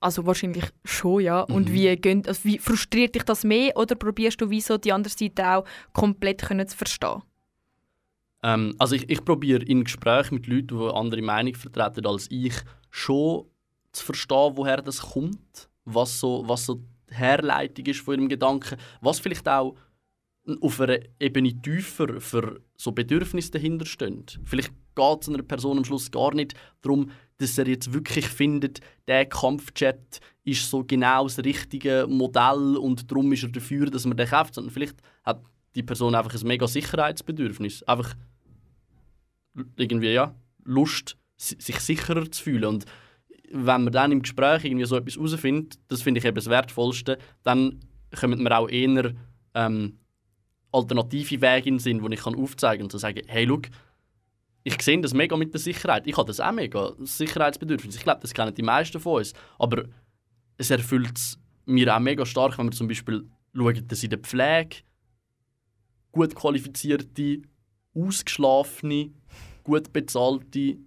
Speaker 4: also wahrscheinlich schon, ja. Und
Speaker 5: Mhm.
Speaker 4: wie, gehen, also wie frustriert dich das mehr oder probierst du wie so die andere Seite auch komplett können zu verstehen?
Speaker 5: Ähm, also ich, ich probiere in Gesprächen mit Leuten, die andere Meinung vertreten als ich, schon zu verstehen, woher das kommt, was so, was so die Herleitung ist von ihrem Gedanken, was vielleicht auch auf einer Ebene tiefer für so Bedürfnisse dahinter stehen. Vielleicht geht es einer Person am Schluss gar nicht darum, dass er jetzt wirklich findet, der Kampfjet ist so genau das richtige Modell und darum ist er dafür, dass man den kauft, sondern vielleicht hat die Person einfach ein mega Sicherheitsbedürfnis. Einfach irgendwie, ja, Lust, si- sich sicherer zu fühlen. Und wenn man dann im Gespräch irgendwie so etwas herausfindet, das finde ich eben das Wertvollste, dann kommen wir auch eher ähm, alternative Wege in Sinn, die ich kann aufzeigen kann und so sagen, hey, schau, ich sehe das mega mit der Sicherheit. Ich habe das auch mega, das Sicherheitsbedürfnis. Ich glaube, das kennen die meisten von uns. Aber es erfüllt mir auch mega stark, wenn wir zum Beispiel schauen, dass in der Pflege gut qualifizierte, ausgeschlafene, gut bezahlte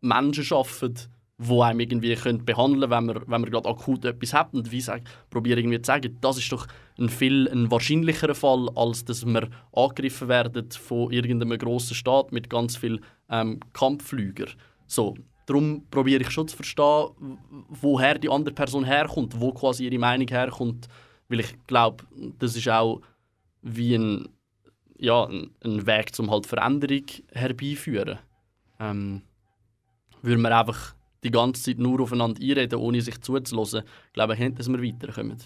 Speaker 5: Menschen arbeiten, die einem irgendwie können behandeln können, wenn man, wenn man gerade akut etwas hat. Und wie sag, probiere irgendwie zu sagen, das ist doch ein viel ein wahrscheinlicherer Fall, als dass wir angegriffen werden von irgendeinem grossen Staat mit ganz vielen ähm, Kampfflügern. So, darum probiere ich schon zu verstehen, woher die andere Person herkommt, wo quasi ihre Meinung herkommt. Weil ich glaube, das ist auch wie ein, ja, ein, ein Weg, zum halt Veränderung herbeiführen. Ähm, würde man einfach die ganze Zeit nur aufeinander einreden, ohne sich zuzulassen, glaube ich nicht, dass wir weiterkommen.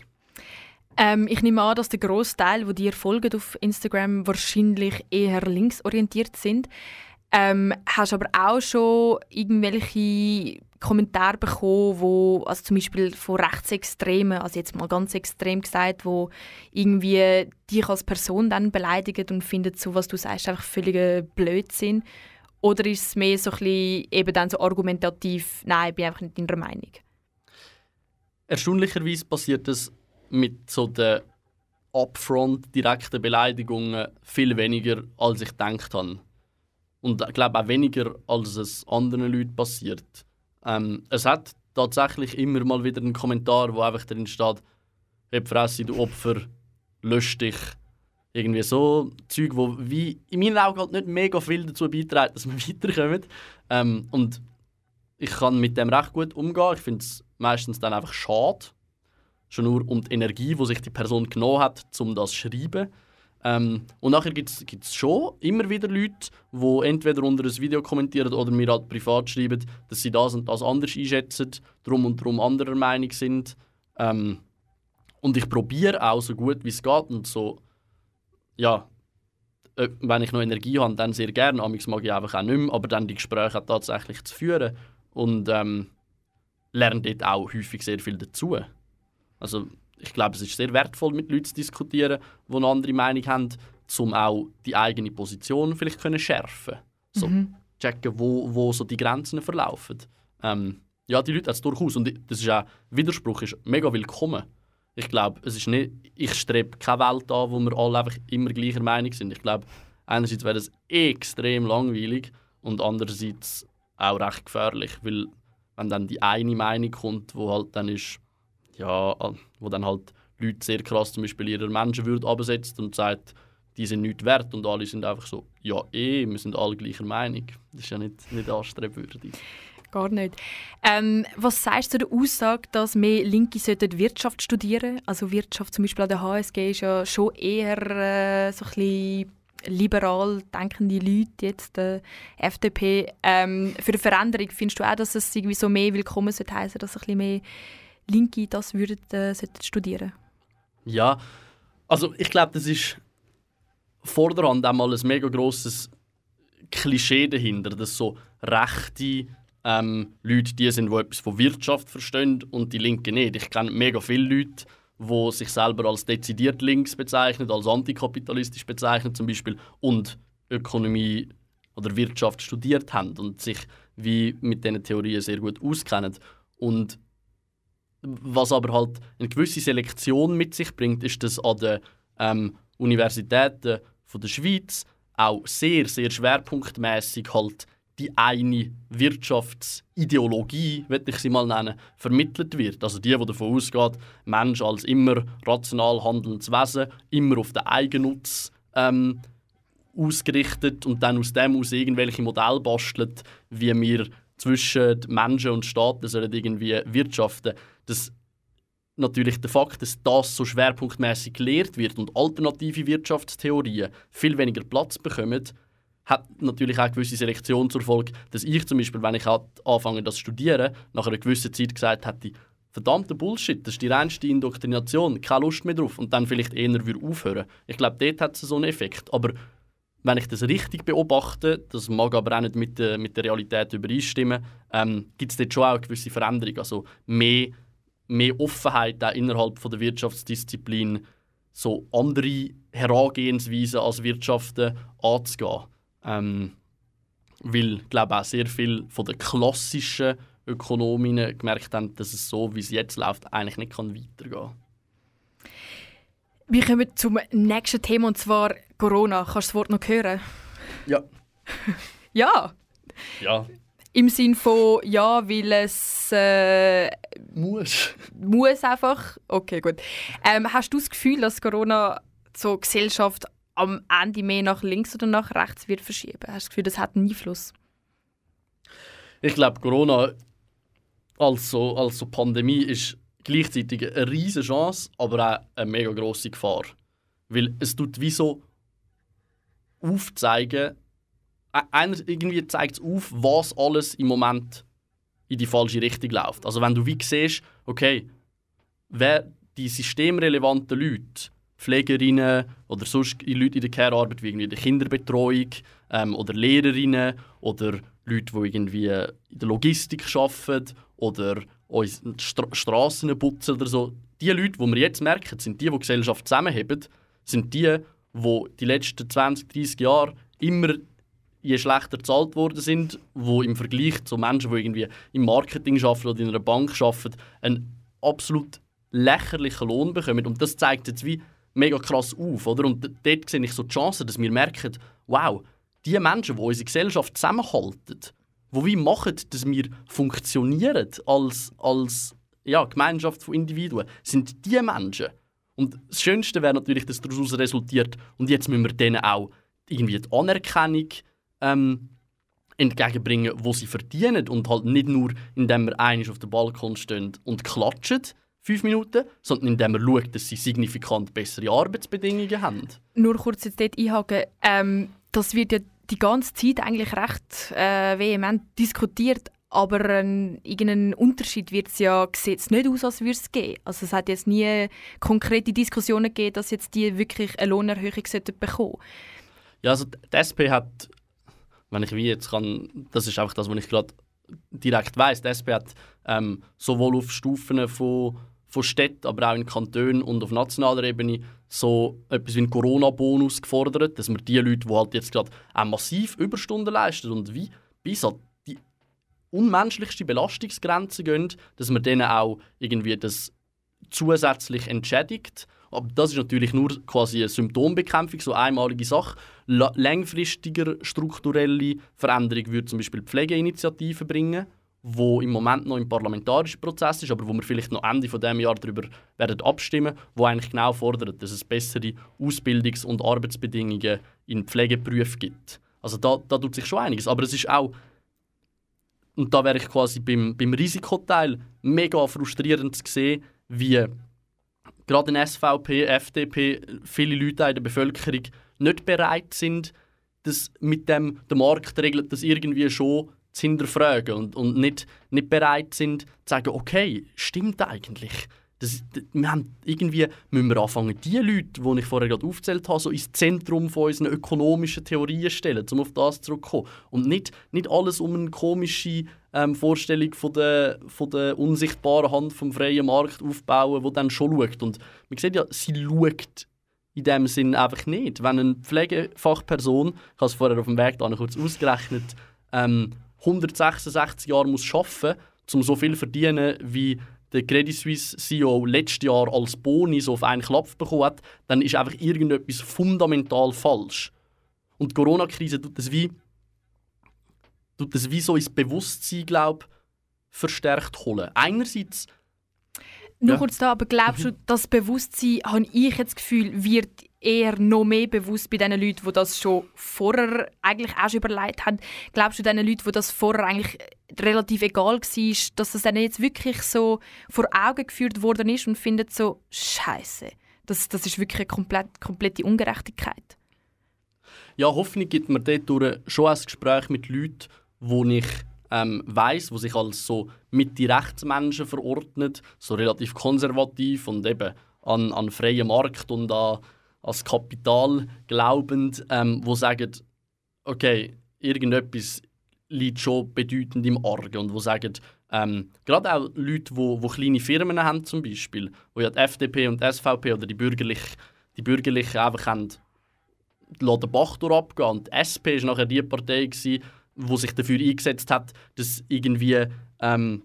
Speaker 4: Ähm, ich nehme an, dass der grosse Teil, wo dir folgen auf Instagram, wahrscheinlich eher linksorientiert sind. Ähm, hast aber auch schon irgendwelche Kommentare bekommen, wo, also zum Beispiel von Rechtsextremen, also jetzt mal ganz extrem gesagt, wo irgendwie dich als Person dann beleidigen und finden, so was du sagst, einfach völliger Blödsinn. Oder ist es mehr so ein bisschen eben dann so argumentativ, nein, ich bin einfach nicht deiner Meinung?
Speaker 5: Erstaunlicherweise passiert das mit so den upfront direkten Beleidigungen viel weniger, als ich gedacht habe. Und ich glaube auch weniger, als es anderen Leuten passiert. Ähm, es hat tatsächlich immer mal wieder einen Kommentar, wo einfach drin steht, «Heb Fresse, du Opfer, lösch dich.» Irgendwie so Zeug, wo wie in meinen Augen halt nicht mega viel dazu beiträgt, dass wir weiterkommen. Ähm, und ich kann mit dem recht gut umgehen. Ich finde es meistens dann einfach schade. Schon nur um die Energie, die sich die Person genommen hat, um das zu schreiben. Ähm, und nachher gibt es schon immer wieder Leute, die entweder unter ein Video kommentieren oder mir halt privat schreiben, dass sie das und das anders einschätzen, drum und drum anderer Meinung sind. Ähm, und ich probiere auch so gut wie es geht und so, ja, äh, wenn ich noch Energie habe, dann sehr gerne. Amigs mag ich einfach auch nicht mehr, aber dann die Gespräche tatsächlich zu führen und ähm, lerne dort auch häufig sehr viel dazu. Also ich glaube, es ist sehr wertvoll, mit Leuten zu diskutieren, die eine andere Meinung haben, um auch die eigene Position vielleicht können schärfen so checken, wo, wo so die Grenzen verlaufen. Ähm, ja, die Leute haben es durchaus. Und das ist auch, Widerspruch ist mega willkommen. Ich glaube, es ist nicht, ich strebe keine Welt an, wo wir alle einfach immer gleicher Meinung sind. Ich glaube, einerseits wäre das extrem langweilig und andererseits auch recht gefährlich, weil wenn dann die eine Meinung kommt, wo halt dann ist, ja, wo dann halt Leute sehr krass zum Beispiel ihre Menschenwürde absetzt und sagt, die sind nichts wert und alle sind einfach so, ja eh, wir sind alle gleicher Meinung. Das ist ja nicht, nicht anstrebwürdig.
Speaker 4: Gar nicht. Ähm, was sagst du zu der Aussage, dass mehr Linke sollten Wirtschaft studieren Also Wirtschaft zum Beispiel an der HSG ist ja schon eher äh, so ein bisschen liberal denkende Leute, jetzt der FDP. Ähm, für eine Veränderung findest du auch, dass es irgendwie so mehr willkommen sollte heißen, dass ein bisschen mehr Linke das würden, äh, sollten studieren
Speaker 5: Ja, also ich glaube, das ist vorderhand einmal ein mega grosses Klischee dahinter, dass so rechte ähm, Leute die sind, die etwas von Wirtschaft verstehen und die Linken nicht. Ich kenne mega viele Leute, die sich selber als dezidiert links bezeichnen, als antikapitalistisch bezeichnen zum Beispiel und Ökonomie oder Wirtschaft studiert haben und sich wie mit diesen Theorien sehr gut auskennen. Und was aber halt eine gewisse Selektion mit sich bringt, ist, dass an den ähm, Universitäten von der Schweiz auch sehr, sehr schwerpunktmäßig halt die eine Wirtschaftsideologie, würde ich sie mal nennen, vermittelt wird. Also die, die davon ausgeht, Mensch als immer rational handelndes Wesen, immer auf den Eigennutz ähm, ausgerichtet und dann aus dem aus irgendwelche Modelle bastelt, wie wir zwischen Menschen und Staaten sollen irgendwie wirtschaften. Das natürlich der Fakt, dass das so schwerpunktmäßig gelehrt wird und alternative Wirtschaftstheorien viel weniger Platz bekommen, hat natürlich auch eine gewisse Selektion zur Folge, dass ich zum Beispiel, wenn ich anfange das studieren, nach einer gewissen Zeit gesagt hätte, verdammter Bullshit, das ist die reinste Indoktrination, keine Lust mehr drauf und dann vielleicht eher würde aufhören. Ich glaube, dort hat es so einen Effekt. Aber wenn ich das richtig beobachte, das mag aber auch nicht mit der, mit der Realität übereinstimmen, ähm, gibt es dort schon auch eine gewisse Veränderung. Also mehr, mehr Offenheit auch innerhalb von der Wirtschaftsdisziplin, so andere Herangehensweisen als Wirtschaften anzugehen. Ähm, weil, glaube auch sehr viel von den klassischen Ökonominnen gemerkt haben, dass es so, wie es jetzt läuft, eigentlich nicht kann weitergehen kann.
Speaker 4: Wir kommen zum nächsten Thema und zwar Corona. Kannst du das Wort noch hören?
Speaker 5: Ja.
Speaker 4: Ja.
Speaker 5: Ja.
Speaker 4: Im Sinn von ja, weil es äh,
Speaker 5: Muss.
Speaker 4: muss einfach. Okay, gut. Ähm, hast du das Gefühl, dass Corona so Gesellschaft am Ende mehr nach links oder nach rechts wird verschieben? Hast du das Gefühl, das hat einen Einfluss?
Speaker 5: Ich glaube, Corona als so, als so Pandemie ist gleichzeitig eine riesige Chance, aber auch eine mega grosse Gefahr. Weil es tut wie so aufzeigen, e- einer, irgendwie zeigt es auf, was alles im Moment in die falsche Richtung läuft. Also wenn du wie siehst, okay, wer die systemrelevanten Leute, Pflegerinnen oder sonst Leute in der Care-Arbeit, wie irgendwie in der Kinderbetreuung ähm, oder Lehrerinnen oder Leute, die irgendwie in der Logistik arbeiten oder uns Stra Strassen putzen oder so. Die Leute, die wir jetzt merken, sind die, die die Gesellschaft zusammenheben, sind die, die die letzten 20, 30 Jahre immer je schlechter bezahlt worden sind, wo im Vergleich zu Menschen, die irgendwie im Marketing arbeiten oder in einer Bank arbeiten, einen absolut lächerlichen Lohn bekommen. Und das zeigt jetzt wie mega krass auf. Oder? Und dort sehe ich so die Chance, dass wir merken, wow, die Menschen, die unsere Gesellschaft zusammenhalten, die wie machen, dass wir funktionieren als, als ja, Gemeinschaft von Individuen, sind die Menschen. Und das Schönste wäre natürlich, dass daraus resultiert, und jetzt müssen wir denen auch irgendwie die Anerkennung ähm, entgegenbringen, wo sie verdienen und halt nicht nur, indem wir einig auf dem Balkon stehen und klatschen, fünf Minuten, sondern indem wir schauen, dass sie signifikant bessere Arbeitsbedingungen haben.
Speaker 4: Nur kurz jetzt dort einhaken. Ähm, das wird ja die ganze Zeit eigentlich recht äh, vehement diskutiert, aber ähm, irgendeinen Unterschied wird es ja sieht's nicht aus, als würde es geben. Also es hat jetzt nie konkrete Diskussionen gegeben, dass jetzt die wirklich eine Lohnerhöhung sollten bekommen.
Speaker 5: Ja, also die SP hat, wenn ich wie jetzt kann, das ist einfach das, was ich gerade direkt weiß. Die SP hat ähm, sowohl auf Stufen von, von Städten, aber auch in Kantonen und auf nationaler Ebene so etwas wie einen Corona-Bonus gefordert, dass man die Leute, die halt jetzt gerade auch massiv Überstunden leisten und wie bis an die unmenschlichste Belastungsgrenze gehen, dass man denen auch irgendwie das zusätzlich entschädigt. Aber das ist natürlich nur quasi eine Symptombekämpfung, so eine einmalige Sache. La langfristiger strukturelle Veränderung würde zum Beispiel die Pflegeinitiative bringen, wo im Moment noch im parlamentarischen Prozess ist, aber wo wir vielleicht noch Ende von dem Jahr darüber werden abstimmen, wo eigentlich genau fordert, dass es bessere Ausbildungs- und Arbeitsbedingungen in Pflegeberufen gibt. Also da, da tut sich schon einiges, aber es ist auch und da wäre ich quasi beim, beim Risikoteil mega frustrierend zu sehen, wie gerade in SVP, FDP viele Leute in der Bevölkerung nicht bereit sind, das mit dem der Markt regelt das irgendwie schon zu hinterfragen und, und nicht, nicht bereit sind zu sagen, okay, stimmt eigentlich. Das, wir haben, irgendwie müssen wir anfangen, die Leute, die ich vorher gerade aufgezählt habe, so ins Zentrum von unseren ökonomischen Theorien stellen, um auf das zurückzukommen. Und nicht, nicht alles um eine komische ähm, Vorstellung von der, von der unsichtbaren Hand vom freien Markt aufbauen, die dann schon schaut. Und man sieht ja, sie schaut in dem Sinn einfach nicht. Wenn eine Pflegefachperson, ich habe es vorher auf dem Weg da kurz ausgerechnet, ähm, 166 Jahre muss arbeiten muss, um so viel zu verdienen, wie der Credit Suisse CEO letztes Jahr als Boni so auf einen Klapp bekommen hat, dann ist einfach irgendetwas fundamental falsch. Und die Corona-Krise tut das wie tut das wie so ins Bewusstsein, glaube verstärkt holen. Einerseits
Speaker 4: Nur
Speaker 5: Ja.
Speaker 4: kurz da, aber glaubst du, das Bewusstsein, habe ich jetzt das Gefühl, wird eher noch mehr bewusst bei den Leuten, die das schon vorher eigentlich auch schon überlegt haben? Glaubst du, den Leuten, die das vorher eigentlich relativ egal war, dass das dann jetzt wirklich so vor Augen geführt worden ist und findet so, Scheiße, das, das ist wirklich eine komplett, komplette Ungerechtigkeit?
Speaker 5: ja, Hoffnung gibt mir dort schon ein Gespräch mit Leuten, wo ich ähm, weiß, wo sich als so Mitte-Rechtsmenschen verordnet, so relativ konservativ und eben an, an freien Markt und an, ans Kapital glaubend, ähm, wo sagen, okay, irgendetwas liegt schon bedeutend im Argen und wo sagen, ähm, gerade auch Leute, wo, wo kleine Firmen haben zum Beispiel, wo ja die FDP und die SVP oder die Bürgerlichen, die Bürgerlichen einfach haben den Bach durchabgehen. Und die SP war nachher die Partei, die sich dafür eingesetzt hat, dass irgendwie ähm,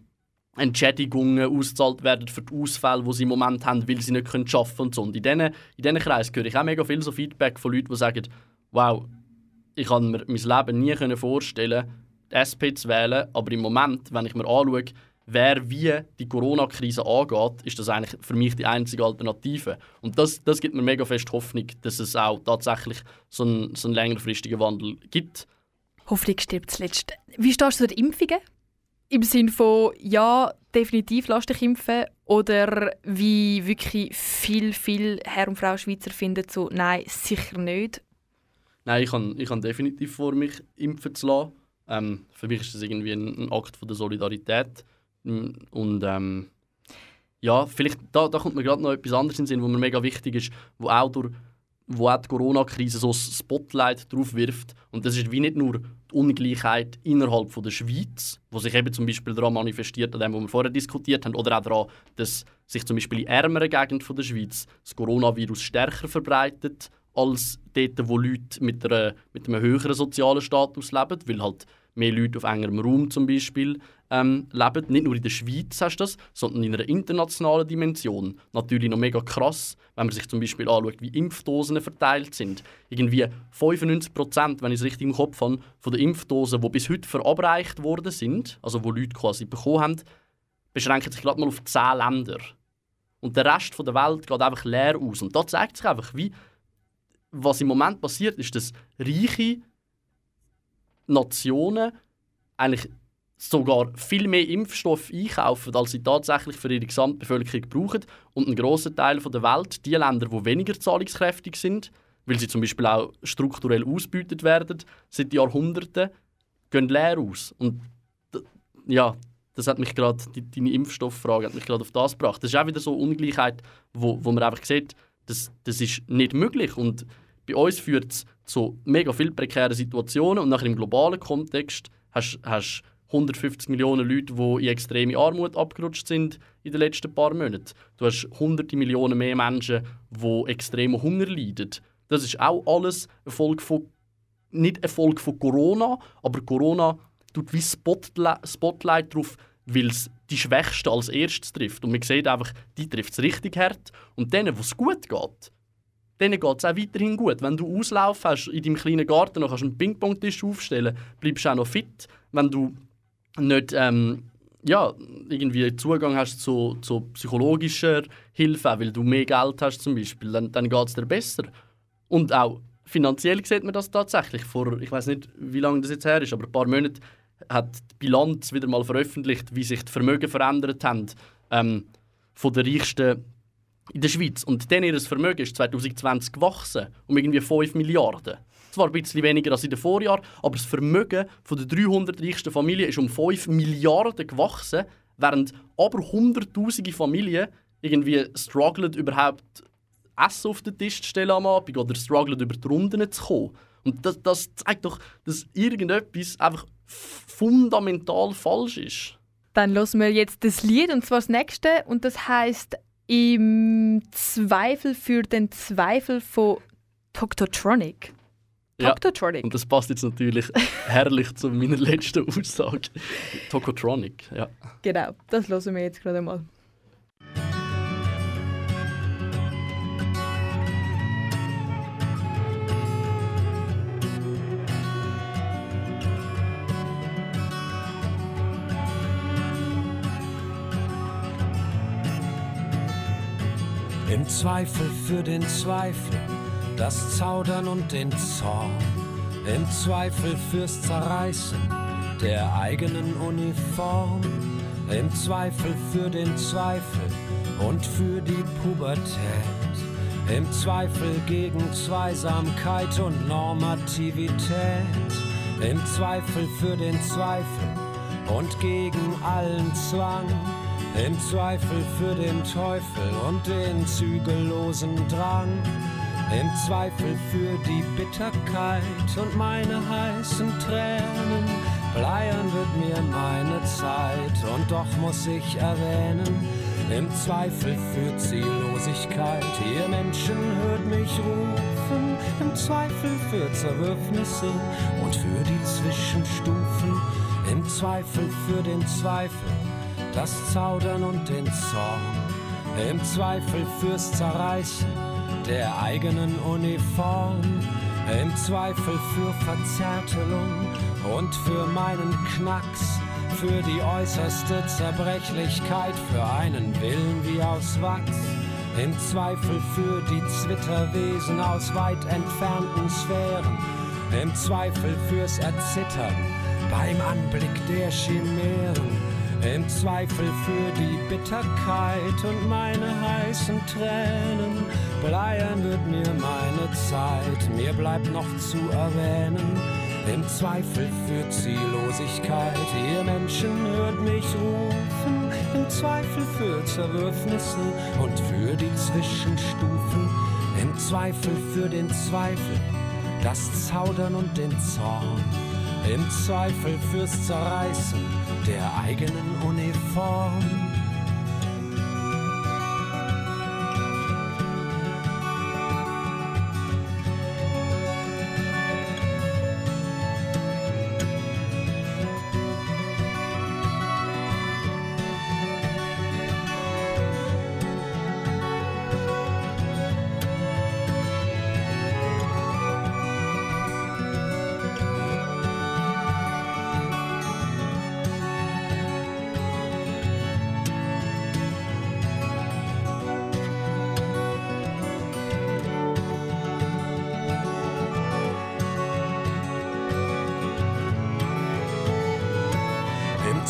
Speaker 5: Entschädigungen ausgezahlt werden für die Ausfälle, die sie im Moment haben, weil sie nicht arbeiten können und so. Und in diesen Kreisen höre ich auch mega viel so Feedback von Leuten, die sagen, wow, ich kann mir mein Leben nie vorstellen, die SP zu wählen, aber im Moment, wenn ich mir anschaue, wer wie die Corona-Krise angeht, ist das eigentlich für mich die einzige Alternative. Und das, das gibt mir mega fest Hoffnung, dass es auch tatsächlich so einen, so einen längerfristigen Wandel gibt.
Speaker 4: Hoffnung stirbt zuletzt. Wie stehst du zu den Impfungen? Im Sinne von, ja, definitiv lass dich impfen oder wie wirklich viel, viel Herr und Frau Schweizer finden so, nein, sicher nicht.
Speaker 5: Nein, ich habe ich definitiv vor, mich impfen zu lassen. Ähm, für mich ist das irgendwie ein, ein Akt von der Solidarität. Mm, Und ähm, ja, vielleicht da, da kommt mir gerade noch etwas anderes in den Sinn, was mir mega wichtig ist, wo auch, durch, wo auch die Corona-Krise so das Spotlight drauf wirft. Und das ist wie nicht nur die Ungleichheit innerhalb von der Schweiz, wo sich eben zum Beispiel daran manifestiert, an dem, was wir vorher diskutiert haben, oder auch daran, dass sich zum Beispiel in ärmeren Gegenden der Schweiz das Coronavirus stärker verbreitet als dort, wo Leute mit, einer, mit einem höheren sozialen Status leben, weil halt mehr Leute auf engerem Raum zum Beispiel ähm, leben. Nicht nur in der Schweiz hast du das, sondern in einer internationalen Dimension. Natürlich noch mega krass, wenn man sich zum Beispiel anschaut, wie Impfdosen verteilt sind. Irgendwie 95 Prozent, wenn ich es richtig im Kopf habe, von den Impfdosen, die bis heute verabreicht worden sind, also wo Leute quasi bekommen haben, beschränken sich gerade mal auf 10 Länder. Und der Rest der Welt geht einfach leer aus. Und da zeigt sich einfach, wie was im Moment passiert, ist, dass reiche Nationen eigentlich sogar viel mehr Impfstoff einkaufen, als sie tatsächlich für ihre Gesamtbevölkerung brauchen. Und ein grosser Teil der Welt, die Länder, die weniger zahlungskräftig sind, weil sie zum Beispiel auch strukturell ausbeutet werden seit Jahrhunderten, gehen leer aus. Und ja, das hat mich gerade, die, deine Impfstofffrage hat mich gerade auf das gebracht. Das ist auch wieder so eine Ungleichheit, wo, wo man einfach sieht, das, das ist nicht möglich. Und bei uns führt es zu mega viel prekären Situationen und nachher im globalen Kontext hast du 150 Millionen Leute, die in extreme Armut abgerutscht sind in den letzten paar Monaten. Du hast hunderte Millionen mehr Menschen, die extremen Hunger leiden. Das ist auch alles eine Folge von, nicht eine Folge von Corona, aber Corona tut wie Spotlight, Spotlight drauf, weil es die Schwächsten als erstes trifft. Und man sieht einfach, die trifft es richtig hart. Und denen, wo es gut geht, denen geht es auch weiterhin gut. Wenn du Auslauf hast in deinem kleinen Garten, dann kannst du einen Ping-Pong-Tisch aufstellen, bleibst du auch noch fit. Wenn du nicht ähm, ja, irgendwie Zugang hast zu, zu psychologischer Hilfe, weil du mehr Geld hast zum Beispiel, dann, dann geht es dir besser. Und auch finanziell sieht man das tatsächlich. Vor, ich weiß nicht, wie lange das jetzt her ist, aber ein paar Monate hat die Bilanz wieder mal veröffentlicht, wie sich die Vermögen verändert haben ähm, von den Reichsten in der Schweiz. Und dann ihr Vermögen ist 2020 gewachsen um irgendwie 5 Milliarden. Zwar ein bisschen weniger als in den Vorjahren, aber das Vermögen von der 300 reichsten Familien ist um 5 Milliarden gewachsen, während aber hunderttausende Familien irgendwie strugglen, überhaupt Essen auf den Tisch zu stellen am Abend oder strugglen, über die Runden zu kommen. Und das, das zeigt doch, dass irgendetwas einfach fundamental falsch ist.
Speaker 4: Dann hören wir jetzt das Lied, und zwar das nächste, und das heißt Im Zweifel für den Zweifel von Toktotronic.
Speaker 5: Ja.
Speaker 4: Toktotronic.
Speaker 5: Und das passt jetzt natürlich herrlich zu meiner letzten Aussage. Tokotronic, ja.
Speaker 4: Genau, das hören wir jetzt gerade mal.
Speaker 7: Im Zweifel für den Zweifel, das Zaudern und den Zorn. Im Zweifel fürs Zerreißen der eigenen Uniform. Im Zweifel für den Zweifel und für die Pubertät. Im Zweifel gegen Zweisamkeit und Normativität. Im Zweifel für den Zweifel und gegen allen Zwang. Im Zweifel für den Teufel und den zügellosen Drang. Im Zweifel für die Bitterkeit und meine heißen Tränen. Bleiern wird mir meine Zeit und doch muss ich erwähnen, im Zweifel für Ziellosigkeit. Ihr Menschen hört mich rufen, im Zweifel für Zerwürfnisse und für die Zwischenstufen. Im Zweifel für den Zweifel, das Zaudern und den Zorn. Im Zweifel fürs Zerreißen der eigenen Uniform. Im Zweifel für Verzärtelung und für meinen Knacks. Für die äußerste Zerbrechlichkeit, für einen Willen wie aus Wachs. Im Zweifel für die Zwitterwesen aus weit entfernten Sphären. Im Zweifel fürs Erzittern beim Anblick der Chimären. Im Zweifel für die Bitterkeit und meine heißen Tränen. Bleiern wird mir meine Zeit, mir bleibt noch zu erwähnen. Im Zweifel für Ziellosigkeit, ihr Menschen hört mich rufen. Im Zweifel für Zerwürfnisse und für die Zwischenstufen. Im Zweifel für den Zweifel, das Zaudern und den Zorn. Im Zweifel fürs Zerreißen der eigenen Uniform.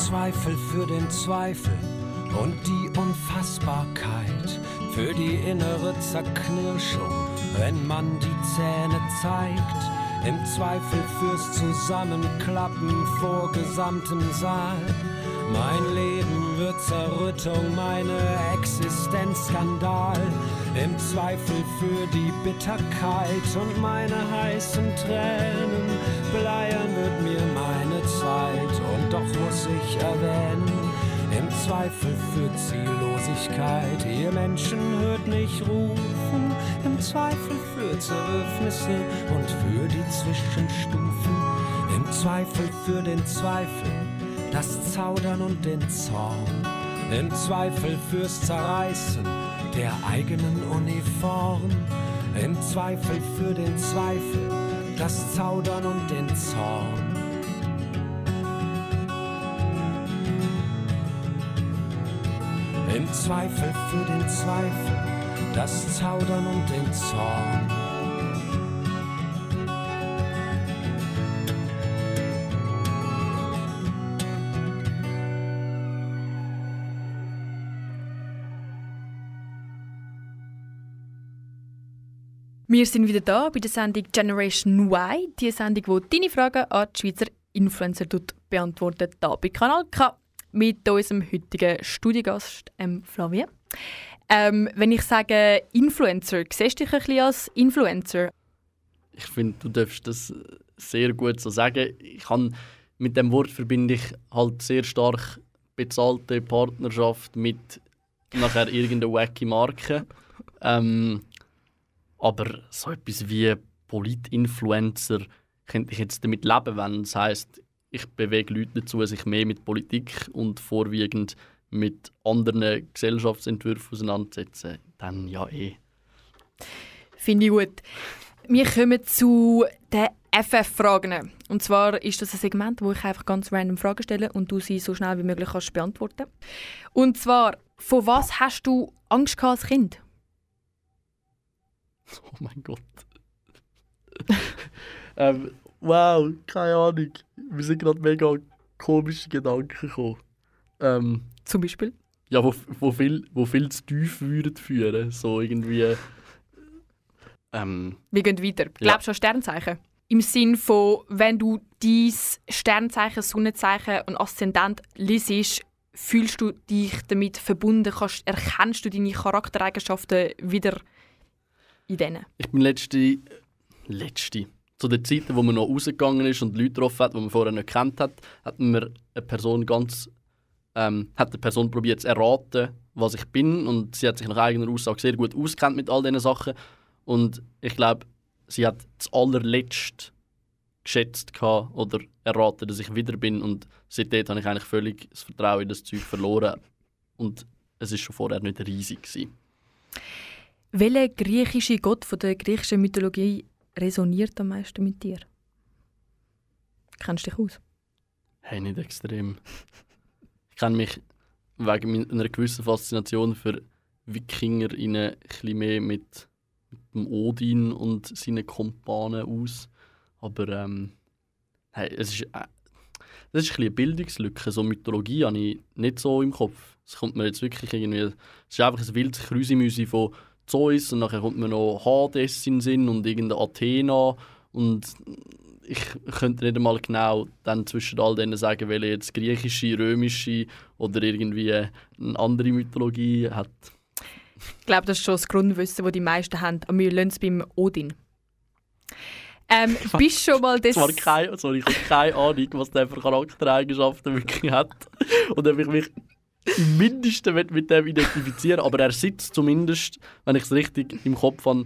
Speaker 7: Zweifel für den Zweifel und die Unfassbarkeit, für die innere Zerknirschung, wenn man die Zähne zeigt. Im Zweifel fürs Zusammenklappen vor gesamtem Saal. Mein Leben wird Zerrüttung, meine Existenz Skandal. Im Zweifel für die Bitterkeit und meine heißen Tränen. Bleiern wird mir meine Zeit und doch muss ich erwähnen, im Zweifel für Ziellosigkeit. Ihr Menschen hört mich rufen, im Zweifel für Zerwürfnisse und für die Zwischenstufen. Im Zweifel für den Zweifel, das Zaudern und den Zorn. Im Zweifel fürs Zerreißen der eigenen Uniform. Im Zweifel für den Zweifel, das Zaudern und den Zorn. Im Zweifel für den Zweifel, das Zaudern und den Zorn.
Speaker 4: Wir sind wieder da bei der Sendung Generation Y, die Sendung, die deine Fragen an die Schweizer Influencer beantwortet, hier bei Kanal K mit unserem heutigen Studiogast ähm, Flavien. Ähm, wenn ich sage Influencer, siehst du dich ein bisschen als Influencer?
Speaker 5: Ich finde, du darfst das sehr gut so sagen. Ich kann mit dem Wort verbinde ich halt sehr stark bezahlte Partnerschaft mit nachher irgendeiner wacky Marke. Ähm, aber so etwas wie Politinfluencer könnte ich jetzt damit leben, wenn es heisst, ich bewege Leute dazu, sich mehr mit Politik und vorwiegend mit anderen Gesellschaftsentwürfen auseinanderzusetzen. Dann ja eh.
Speaker 4: Finde ich gut. Wir kommen zu den FF-Fragen. Und zwar ist das ein Segment, wo ich einfach ganz random Fragen stelle und du sie so schnell wie möglich kannst beantworten. Und zwar, von was hast du Angst gehabt als Kind?
Speaker 5: Oh mein Gott. ähm, wow, keine Ahnung. Wir sind gerade mega komische Gedanken gekommen. Ähm,
Speaker 4: Zum Beispiel?
Speaker 5: ja, wo, wo, viel, wo viel zu tief würden führen. So irgendwie. Ähm,
Speaker 4: Wir gehen weiter.
Speaker 5: Ja.
Speaker 4: Glaubst du an Sternzeichen? Im Sinn von, wenn du dein Sternzeichen, Sonnenzeichen und Aszendent liest, fühlst du dich damit verbunden, kannst, erkennst du deine Charaktereigenschaften wieder in denen?
Speaker 5: ich bin letzte. Letzte. Zu den Zeiten, wo man noch rausgegangen ist und Leute getroffen hat, die man vorher nicht kennt hat, hat mir eine Person ganz. Ähm, hat eine Person probiert zu erraten, was ich bin. Und sie hat sich nach eigener Aussage sehr gut auskennt mit all diesen Sachen. Und ich glaube, sie hat das allerletzte geschätzt gehabt oder erraten, dass ich wieder bin. Und seitdem habe ich eigentlich völlig das Vertrauen in das Zeug verloren. Und es ist schon vorher nicht riesig.
Speaker 4: Welcher griechische Gott von der griechischen Mythologie resoniert am meisten mit dir? Kennst du dich aus?
Speaker 5: Hey, nicht extrem. Ich kenne mich wegen einer gewissen Faszination für Wikinger in ein bisschen mehr mit, mit dem Odin und seinen Kumpanen aus. Aber ähm, hey, es ist, äh, das ist ein eine Bildungslücke. So Mythologie habe ich nicht so im Kopf. Es kommt mir jetzt wirklich irgendwie... Es ist einfach ein wildes Krüsimüsi von Zeus und nachher kommt mir noch Hades in den Sinn und irgendeine Athena und ich könnte nicht einmal genau dann zwischen all denen sagen, welche jetzt griechische, römische oder irgendwie eine andere Mythologie hat.
Speaker 4: Ich glaube, das ist schon das Grundwissen, das die meisten haben. Aber wir lassen es beim Odin. Ähm, bist schon mal das...
Speaker 5: Zwar keine, sorry, ich habe keine Ahnung, was der für Charaktereigenschaften wirklich hat und ob ich mich im Mindesten mit dem identifizieren aber er sitzt zumindest, wenn ich es richtig im Kopf habe,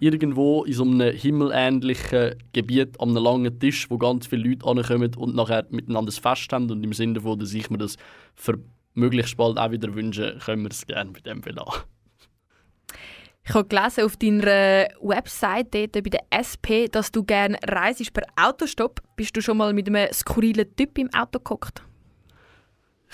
Speaker 5: irgendwo in so einem himmelähnlichen Gebiet an einem langen Tisch, wo ganz viele Leute ankommen und nachher miteinander ein Fest haben und im Sinne davon, dass ich mir das für möglichst bald auch wieder wünsche, können wir es gerne mit dem belassen.
Speaker 4: Ich habe gelesen auf deiner Website dort bei der SP, dass du gerne reist per Autostopp. Bist du schon mal mit einem skurrilen Typ im Auto gehockt?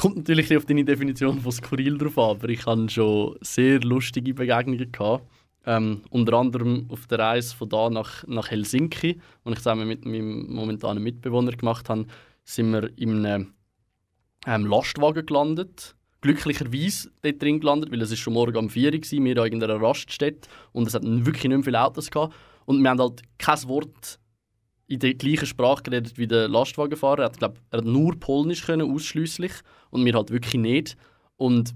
Speaker 5: Kommt natürlich auf deine Definition von skurril drauf an, aber ich hatte schon sehr lustige Begegnungen. Gehabt. Ähm, unter anderem auf der Reise von da nach, nach Helsinki, die ich zusammen mit meinem momentanen Mitbewohner gemacht habe, sind wir in einem ähm, Lastwagen gelandet. Glücklicherweise dort drin gelandet, weil es ist schon morgen um 4 Uhr war, wir in irgendeiner Raststätte und es hat wirklich nicht mehr viele Autos gehabt. Und wir haben halt kein Wort in der gleichen Sprache geredet wie der Lastwagenfahrer. Er hat, glaub, er hat nur Polnisch können, ausschließlich und wir halt wirklich nicht. Und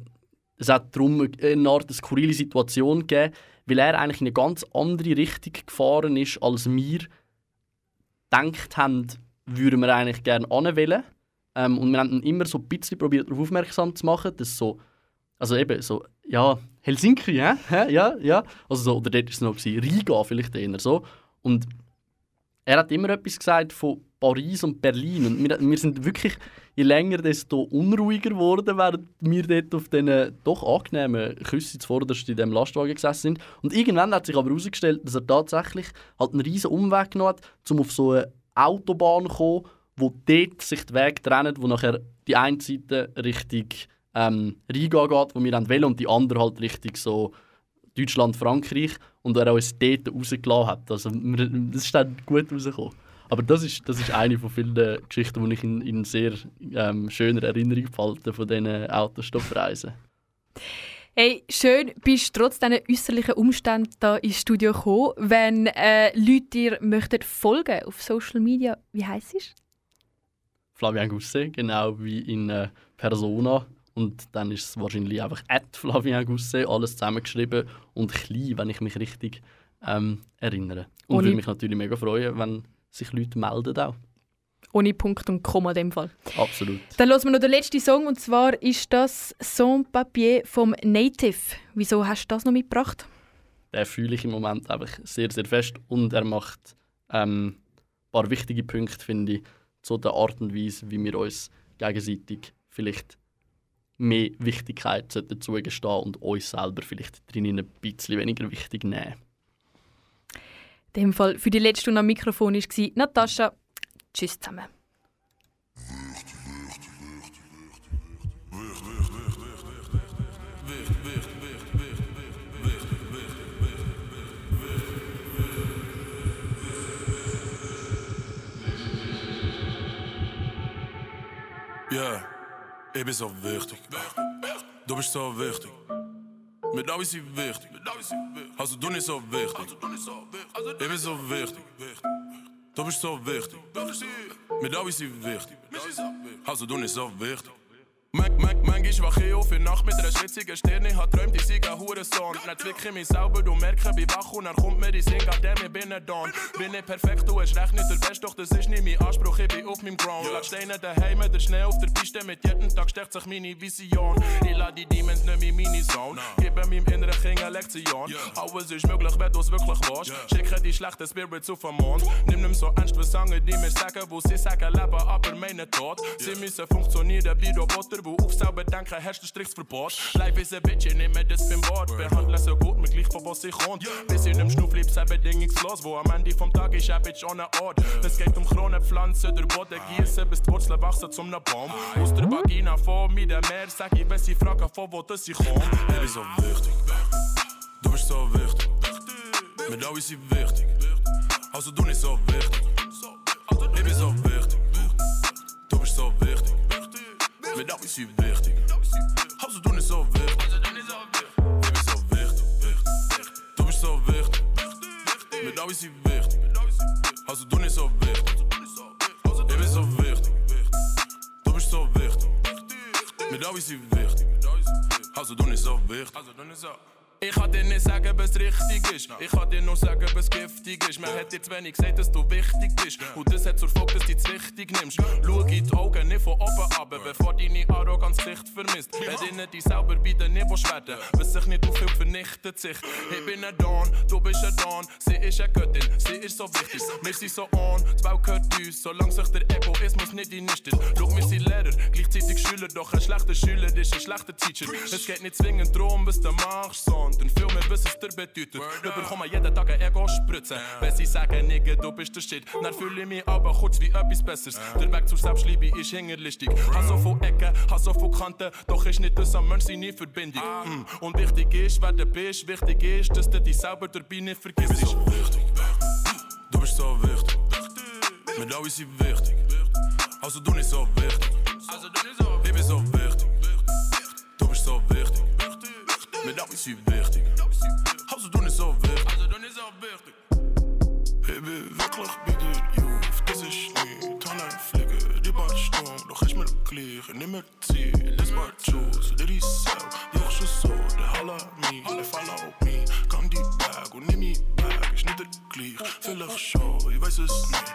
Speaker 5: es hat darum eine Art eine skurrile Situation gegeben, weil er eigentlich in eine ganz andere Richtung gefahren ist, als wir gedacht haben, würden wir eigentlich gerne anwählen. Ähm, und wir haben dann immer so ein bisschen probiert, darauf aufmerksam zu machen, dass so, also eben so, ja, Helsinki, hä? Ja, ja. Also so, oder dort war es noch, gewesen, Riga vielleicht eher so. Und er hat immer etwas gesagt von Paris und Berlin. Und wir, wir sind wirklich, je länger, desto unruhiger geworden, während wir dort auf diesen doch angenehmen Küssen zuvorderst in diesem Lastwagen gesessen sind. Und irgendwann hat sich aber herausgestellt, dass er tatsächlich halt einen riesen Umweg genommen hat, um auf so eine Autobahn zu kommen, wo dort sich der Weg trennt, wo nachher die eine Seite Richtung ähm, Riga geht, wo wir dann wollen, und die andere halt Richtung so Deutschland, Frankreich und er uns dort rausgelassen hat. Also, das ist dann gut rausgekommen. Aber das ist, das ist eine von vielen Geschichten, die ich in, in sehr ähm, schöner Erinnerung behalte von diesen Autostoppreisen.
Speaker 4: Hey, schön, bist du trotz diesen äußerlichen Umständen da ins Studio gekommen. Wenn äh, Leute dir möchten folgen auf Social Media, wie heisst es?
Speaker 5: Flavian Gusset, genau wie in äh, Persona. Und dann ist es wahrscheinlich einfach at Flavian Gusset, alles zusammengeschrieben und klein, wenn ich mich richtig ähm, erinnere. Und
Speaker 4: Ohne-
Speaker 5: würde mich natürlich mega freuen, wenn sich Leute melden auch.
Speaker 4: Ohne Punkt und Komma in dem Fall.
Speaker 5: Absolut.
Speaker 4: Dann hören wir noch den letzten Song und zwar ist das Sans Papier vom Native. Wieso hast du das noch mitgebracht?
Speaker 5: Den fühle ich im Moment einfach sehr, sehr fest und er macht ähm, ein paar wichtige Punkte, finde ich, zu der Art und Weise, wie wir uns gegenseitig vielleicht mehr Wichtigkeit zugestehen und uns selber vielleicht drinnen ein bisschen weniger wichtig nehmen.
Speaker 4: In dem Fall für die letzte Stunde am Mikrofon war Natascha. Tschüss zusammen.
Speaker 8: Ja, ich bin so wichtig. Du bist so wichtig. Mit alles sind wichtig. Also du nicht so wichtig. Ich bin so wichtig. Du bist so wichtig. Mit alles sind wichtig. Also du nicht so wichtig. Man, man, manchmal wach ich auf in Nacht mit einer schwitzigen Stirn. Hat träumt, ich sei ein Hurensohn. Dann zwicke ich mich selber und merke, bin wach und dann kommt mir die Sinn, dem ich bin ein Don. Bin nicht perfekt, du hast recht, nicht der Beste, doch das ist nicht mein Anspruch, ich bin auf meinem Ground. Lass Steine daheim, der Schnee auf der Piste, mit jedem Tag stärkt sich meine Vision. Ich lade die Demons nicht in meine Zone, gebe meinem inneren Kind eine Lektion. Alles ist möglich, wenn du es wirklich willst. Schicke die schlechten Spirits auf den Mond. Nimm nicht so ernst, was sagen die mir sagen, wo sie sagen, leben, aber meinen Tod. Sie müssen funktionieren wie Roboter, wo auf selber denken, herrscht ein Stricksverbot. Life is a bitch, ich nehme das beim Wort. Behandle so gut, mir gleich von was ich kommt. Bis in dem Schnuff bleibt's eben bedingungslos, wo am Ende vom Tag ist ein Bitch ohne Ort. Es geht um Kronenpflanzen, der Boden gießen, bis die Wurzeln wachsen zum Baum. Aus der Vagina vor mir der Meer, sag ich, wenn sie fragen, von wo das ich komm. Ich bin so wichtig, du bist so wichtig. Mit alles sind wichtig, also du nicht so wichtig. Ich bin so wichtig, Mit alles sind wichtig, also du nicht so wichtig. Ich bin so wichtig, du bist so wichtig. Mit alles sind wichtig, also du nicht so wichtig. Ich bin so wichtig, du bist so wichtig. Mit alles sind wichtig, also du nicht so wichtig. Ich kann dir nicht sagen, was richtig ist. Ich kann dir nur sagen, was giftig ist. Man hat dir zu wenig gesagt, dass du wichtig bist. Und das hat zur Folge, dass du es wichtig nimmst. Schau in die Augen, nicht von oben ab, bevor deine Arroganz Licht vermisst. Wenn die selber den Niveaus werden, was sich nicht aufhört, vernichtet sich. Ich bin ein Don, du bist ein Don. Sie ist eine Göttin, sie ist so wichtig. Wir sind so on, die Welt gehört uns. Solange sich der Egoismus nicht einnistet. Schau, wir sind Lehrer, gleichzeitig Schüler. Doch ein schlechter Schüler ist ein schlechter Teacher. Es geht nicht zwingend darum, was du machst, sondern vielmehr, was es dir bedeutet. Überkomme jeden Tag ein Ego-Spritze. Wenn sie sagen, Nigga, du bist der Shit, dann fühle ich mich aber kurz wie etwas Besseres. Der Weg zur Selbstliebe ist hingerlistig. Hab so viele Ecken, hab so viele Kanten, doch ist nicht das am Mensch seine Verbindung. Mm. Und wichtig ist, wer du bist, wichtig ist, dass du dich selber dabei nicht vergisst. Ich bin so wichtig, du bist so wichtig. Mit alles sind wichtig, also du nicht so wichtig. Ich bin so Mit alles sind wichtig, also du nicht so wichtig. Ich bin wirklich bei der Juf, das ist nicht Tannenfliege, die Bad stunk, doch ich mir gleich, nicht mehr Ziel, das Bad Schuss, der ist sau, die auch schon so, der Haller mich, der Fall auf mich, kann die Bag und nimm mich Bag, ist nicht der gleich, vielleicht schon, ich weiß es nicht,